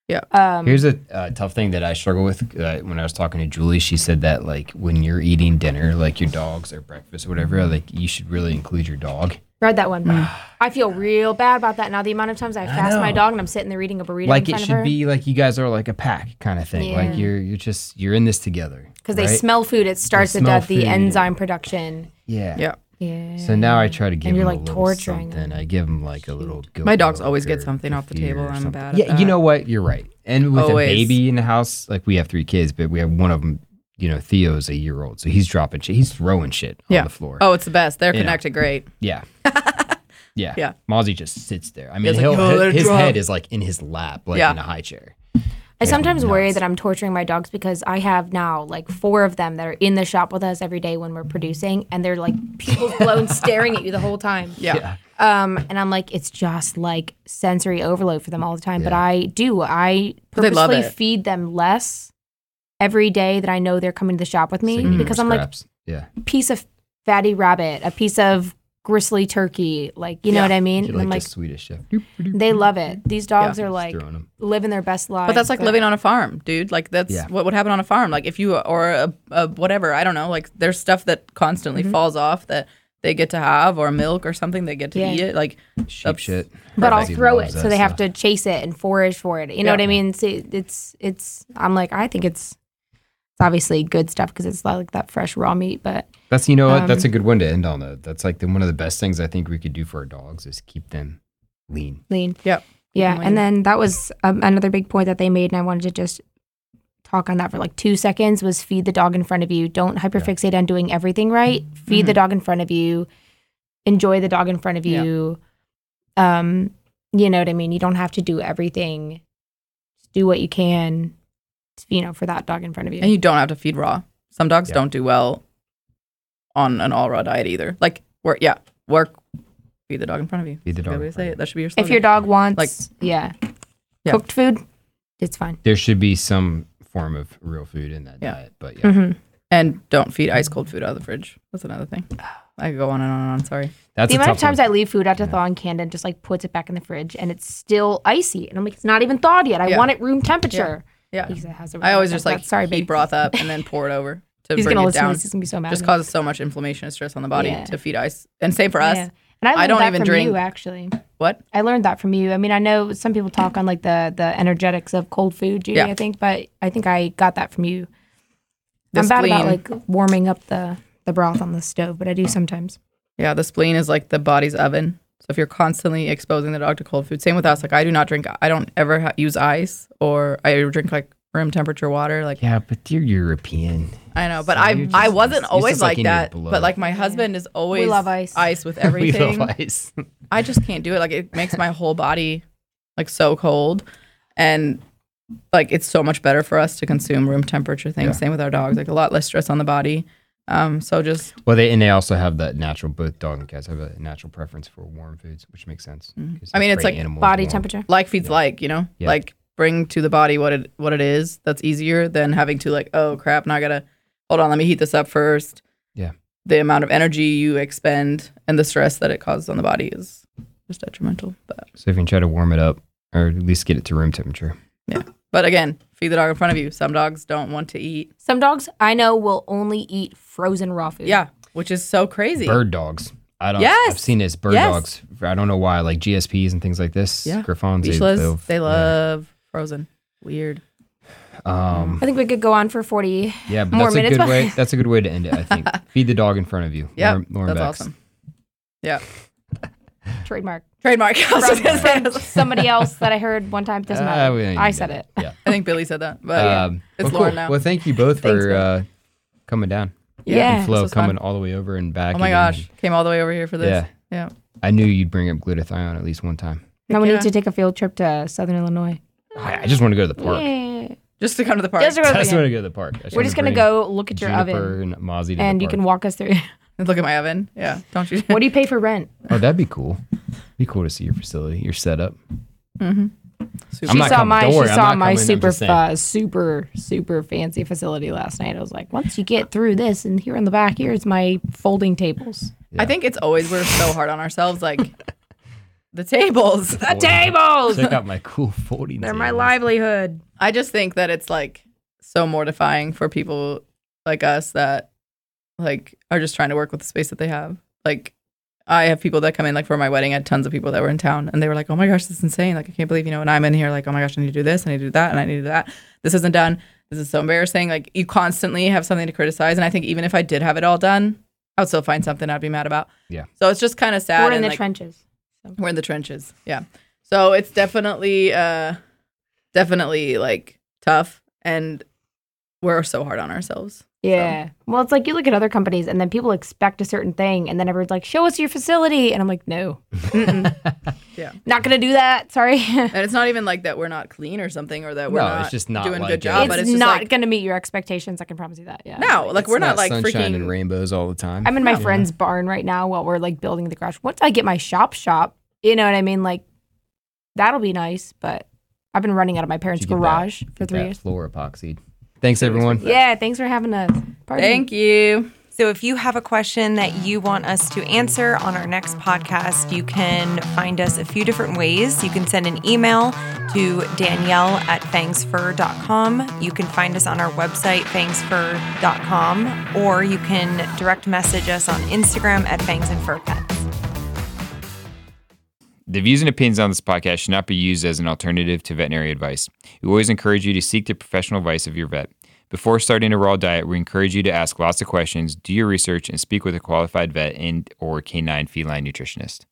Yeah. Um, Here's a uh, tough thing that I struggle with. Uh, when I was talking to Julie, she said that like when you're eating dinner, like your dogs or breakfast or whatever, like you should really include your dog. Read that one. Mm. I feel real bad about that now. The amount of times I fast my dog and I'm sitting there eating a burrito like in it front should of her be like you guys are like a pack kind of thing. Yeah. Like you're you're just you're in this together. because they right? smell food. It starts at smell the, the enzyme production. Yeah. Yeah. Yeah. So now I try to give And you're, them like, a little torturing something. them. I give them like a little. goat My dogs always get something off the table. or I'm something. bad at Yeah, you that. know what? You're right. And with Always. a baby in the house, like we have three kids, but we have one of them. You know, Theo's a year old, so he's dropping shit. He's throwing shit Yeah. on the floor. Oh, it's the best. They're You know. connected great. Yeah. (laughs) Yeah. Yeah. Mozzie just sits there. I mean, He's like, he'll, "Oh, let it his drop." head is like in his lap, like Yeah. in a high chair. I sometimes worry that I'm torturing my dogs because I have now like four of them that are in the shop with us every day when we're producing, and they're like pupils blown, (laughs) staring at you the whole time. Yeah. Um, and I'm like, it's just like sensory overload for them all the time. But I do. I They love purposely feed them less every day that I know they're coming to the shop with me you because I'm like scraps. yeah. piece of fatty rabbit, a piece of gristly turkey, like you know what I mean. You're And I'm like, like, Swedish chef. they love it. These dogs are like throwing 'em. living their best lives. But that's like living on a farm, dude. Like that's Yeah. what would happen on a farm. Like if you or a, a whatever, I don't know. Like there's stuff that constantly Mm-hmm. falls off that they get to have, or milk or something they get to Yeah. eat it. Like sheep shit. but I'll throw it, so that they have to chase it and forage for it. You know Yeah. what I mean? So it's it's. I'm like, I think it's it's obviously good stuff because it's like that fresh raw meat. But That's you know what. That's Um, a good one to end on. Though. That's like the, one of the best things I think we could do for our dogs is keep them lean. lean. Yep. Yeah, Lean. and then that was um, another big point that they made, and I wanted to just talk on that for like two seconds. Was feed the dog in front of you. Don't hyperfixate on doing everything right. Feed the dog in front of you. Enjoy the dog in front of Yeah. you. Um, you know what I mean. You don't have to do everything. Just do what you can. You know, for that dog in front of you. and you don't have to feed raw. Some dogs Yeah. don't do well on an all raw diet either. Like work, yeah, work. Feed the dog in front of you. Feed the dog way in to front say it. That should be your. if your dog wants, Like- yeah, Yeah. cooked food, it's fine. There should be some form of real food in that Yeah. diet, but yeah, hmm and don't feed ice cold food out of the fridge. That's another thing. I could go on and on and on. Sorry. that's the amount of times one. I leave food out to Yeah. thaw and Camden just like puts it back in the fridge and it's still icy. And I'm like, it's not even thawed yet. I Yeah. want it room temperature. Yeah. He said, "How's it I room always just like sorry, heat baby. broth up and then (laughs) pour it over to He's bring gonna it listen to down. this. He's gonna be so mad. Just causes so much inflammation and stress on the body Yeah. to feed ice. And same for us. Yeah. And I learned I don't that even from drink- you actually. What? I learned that from you. I mean, I know some people talk on like the the energetics of cold food, Judy. Yeah. I think, but I think I got that from you. The I'm bad about like warming up the the broth on the stove, but I do sometimes. Yeah, the spleen is like the body's oven. So if you're constantly exposing the dog to cold food, same with us. Like I do not drink. I don't ever ha- use ice, or I drink like room temperature water. Like Yeah, but you're European. I know, but So I you're I wasn't always like, like that. But like my husband is always we love ice. ice with (laughs) we everything. love ice. (laughs) I just can't do it. Like it makes my whole body like so cold, and like it's so much better for us to consume room temperature things. Yeah. Same with our dogs. Like a lot less stress on the body. Um, so just well, they and they also have that natural. Both dog and cats have a natural preference for warm foods, which makes sense. 'cause I mean, it's like Body warm. temperature. like feeds Yeah. like, you know, Yeah. like bring to the body what it what it is. That's easier than having to like, oh crap, now I gotta hold on, let me heat this up first. Yeah. The amount of energy you expend and the stress that it causes on the body is just detrimental. But So if you can try to warm it up or at least get it to room temperature. Yeah. But again, feed the dog in front of you. Some dogs don't want to eat. Some dogs I know will only eat frozen raw food. Yeah, which is so crazy. Bird dogs. I don't. Yes. I've seen this bird Yes. dogs. I don't know why, like GSPs and things like this. Yeah. Griffons. they- Leashless, they'll- they yeah. love frozen. Weird. Um, I think we could go on for 40. yeah, but More that's a minutes, good but- way. (laughs) That's a good way to end it. I think. (laughs) Feed the dog in front of you. Yeah, Lauren, Lauren that's Becks. awesome. Yeah, (laughs) Trademark. Trademark. (laughs) I was just gonna say- From somebody else that I heard one time. Doesn't Uh, matter. we I need said that. it. Yeah. I think Billy said that, but yeah, Um, it's well, cool. Lauren now. Well, thank you both Thanks, for man. uh, coming down. Yeah. And Flo this was fun. coming all the way over and back. oh my again. gosh, came all the way over here for this. Yeah. Yeah. I knew you'd bring up glutathione at least one time. Now we Yeah. need to take a field trip to Southern Illinois. I, I just want to go to the park. Yeah. Just to come to the park. Just to go I just want to go to the park. I We're just gonna go look at your bring oven, Juniper and Mozzie to and the you can walk us through. (laughs) Look at my oven. Yeah. Don't you? what do you pay for rent? Oh, that'd be cool. (laughs) Be cool to see your facility, your setup. mm-hmm. I'm she saw coming. my Don't she I'm saw my super uh, super super fancy facility last night. I was like, once you get through this, and here in the back, here's my folding tables. Yeah. I think it's always we're so hard on ourselves. Like (laughs) the tables. The tables. Check out my cool folding. They're my livelihood. I just think that it's like so mortifying for people like us that like are just trying to work with the space that they have. Like I have people that come in like for my wedding, I had tons of people that were in town and they were like, Oh my gosh, this is insane. Like I can't believe, you know, and I'm in here like, oh my gosh, I need to do this, I need to do that, and I need to do that. This isn't done. This is so embarrassing. Like you constantly have something to criticize. And I think even if I did have it all done, I would still find something I'd be mad about. Yeah. So it's just kind of sad. We're in and, the like, trenches. we're in the trenches. Yeah. So it's definitely uh definitely like tough and we're so hard on ourselves. Yeah. Well, it's like you look at other companies, and then people expect a certain thing, and then everyone's like, "Show us your facility," and I'm like, "No, (laughs) Yeah. not gonna do that. Sorry." (laughs) and it's not even like that we're not clean or something or that we're No, not it's just not doing a like good job. it's, but it's just not like gonna meet your expectations. I can promise you that. Yeah. no, like we're not, like sunshine freaking and rainbows all the time. I'm in my Yeah. friend's barn right now while we're like building the garage. Once I get my shop shop, you know what I mean? Like that'll be nice, but I've been running out of my parents' get that- garage for three years. Floor epoxied. Thanks everyone. Yeah, thanks for having us. Pardon me. Thank you. So, if you have a question that you want us to answer on our next podcast, you can find us a few different ways. You can send an email to Danielle at fangsfur.com. You can find us on our website, fangsfur.com, or you can direct message us on Instagram at fangs and fur pets. The views and opinions on this podcast should not be used as an alternative to veterinary advice. We always encourage you to seek the professional advice of your vet. Before starting a raw diet, we encourage you to ask lots of questions, do your research, and speak with a qualified vet and or canine feline nutritionist.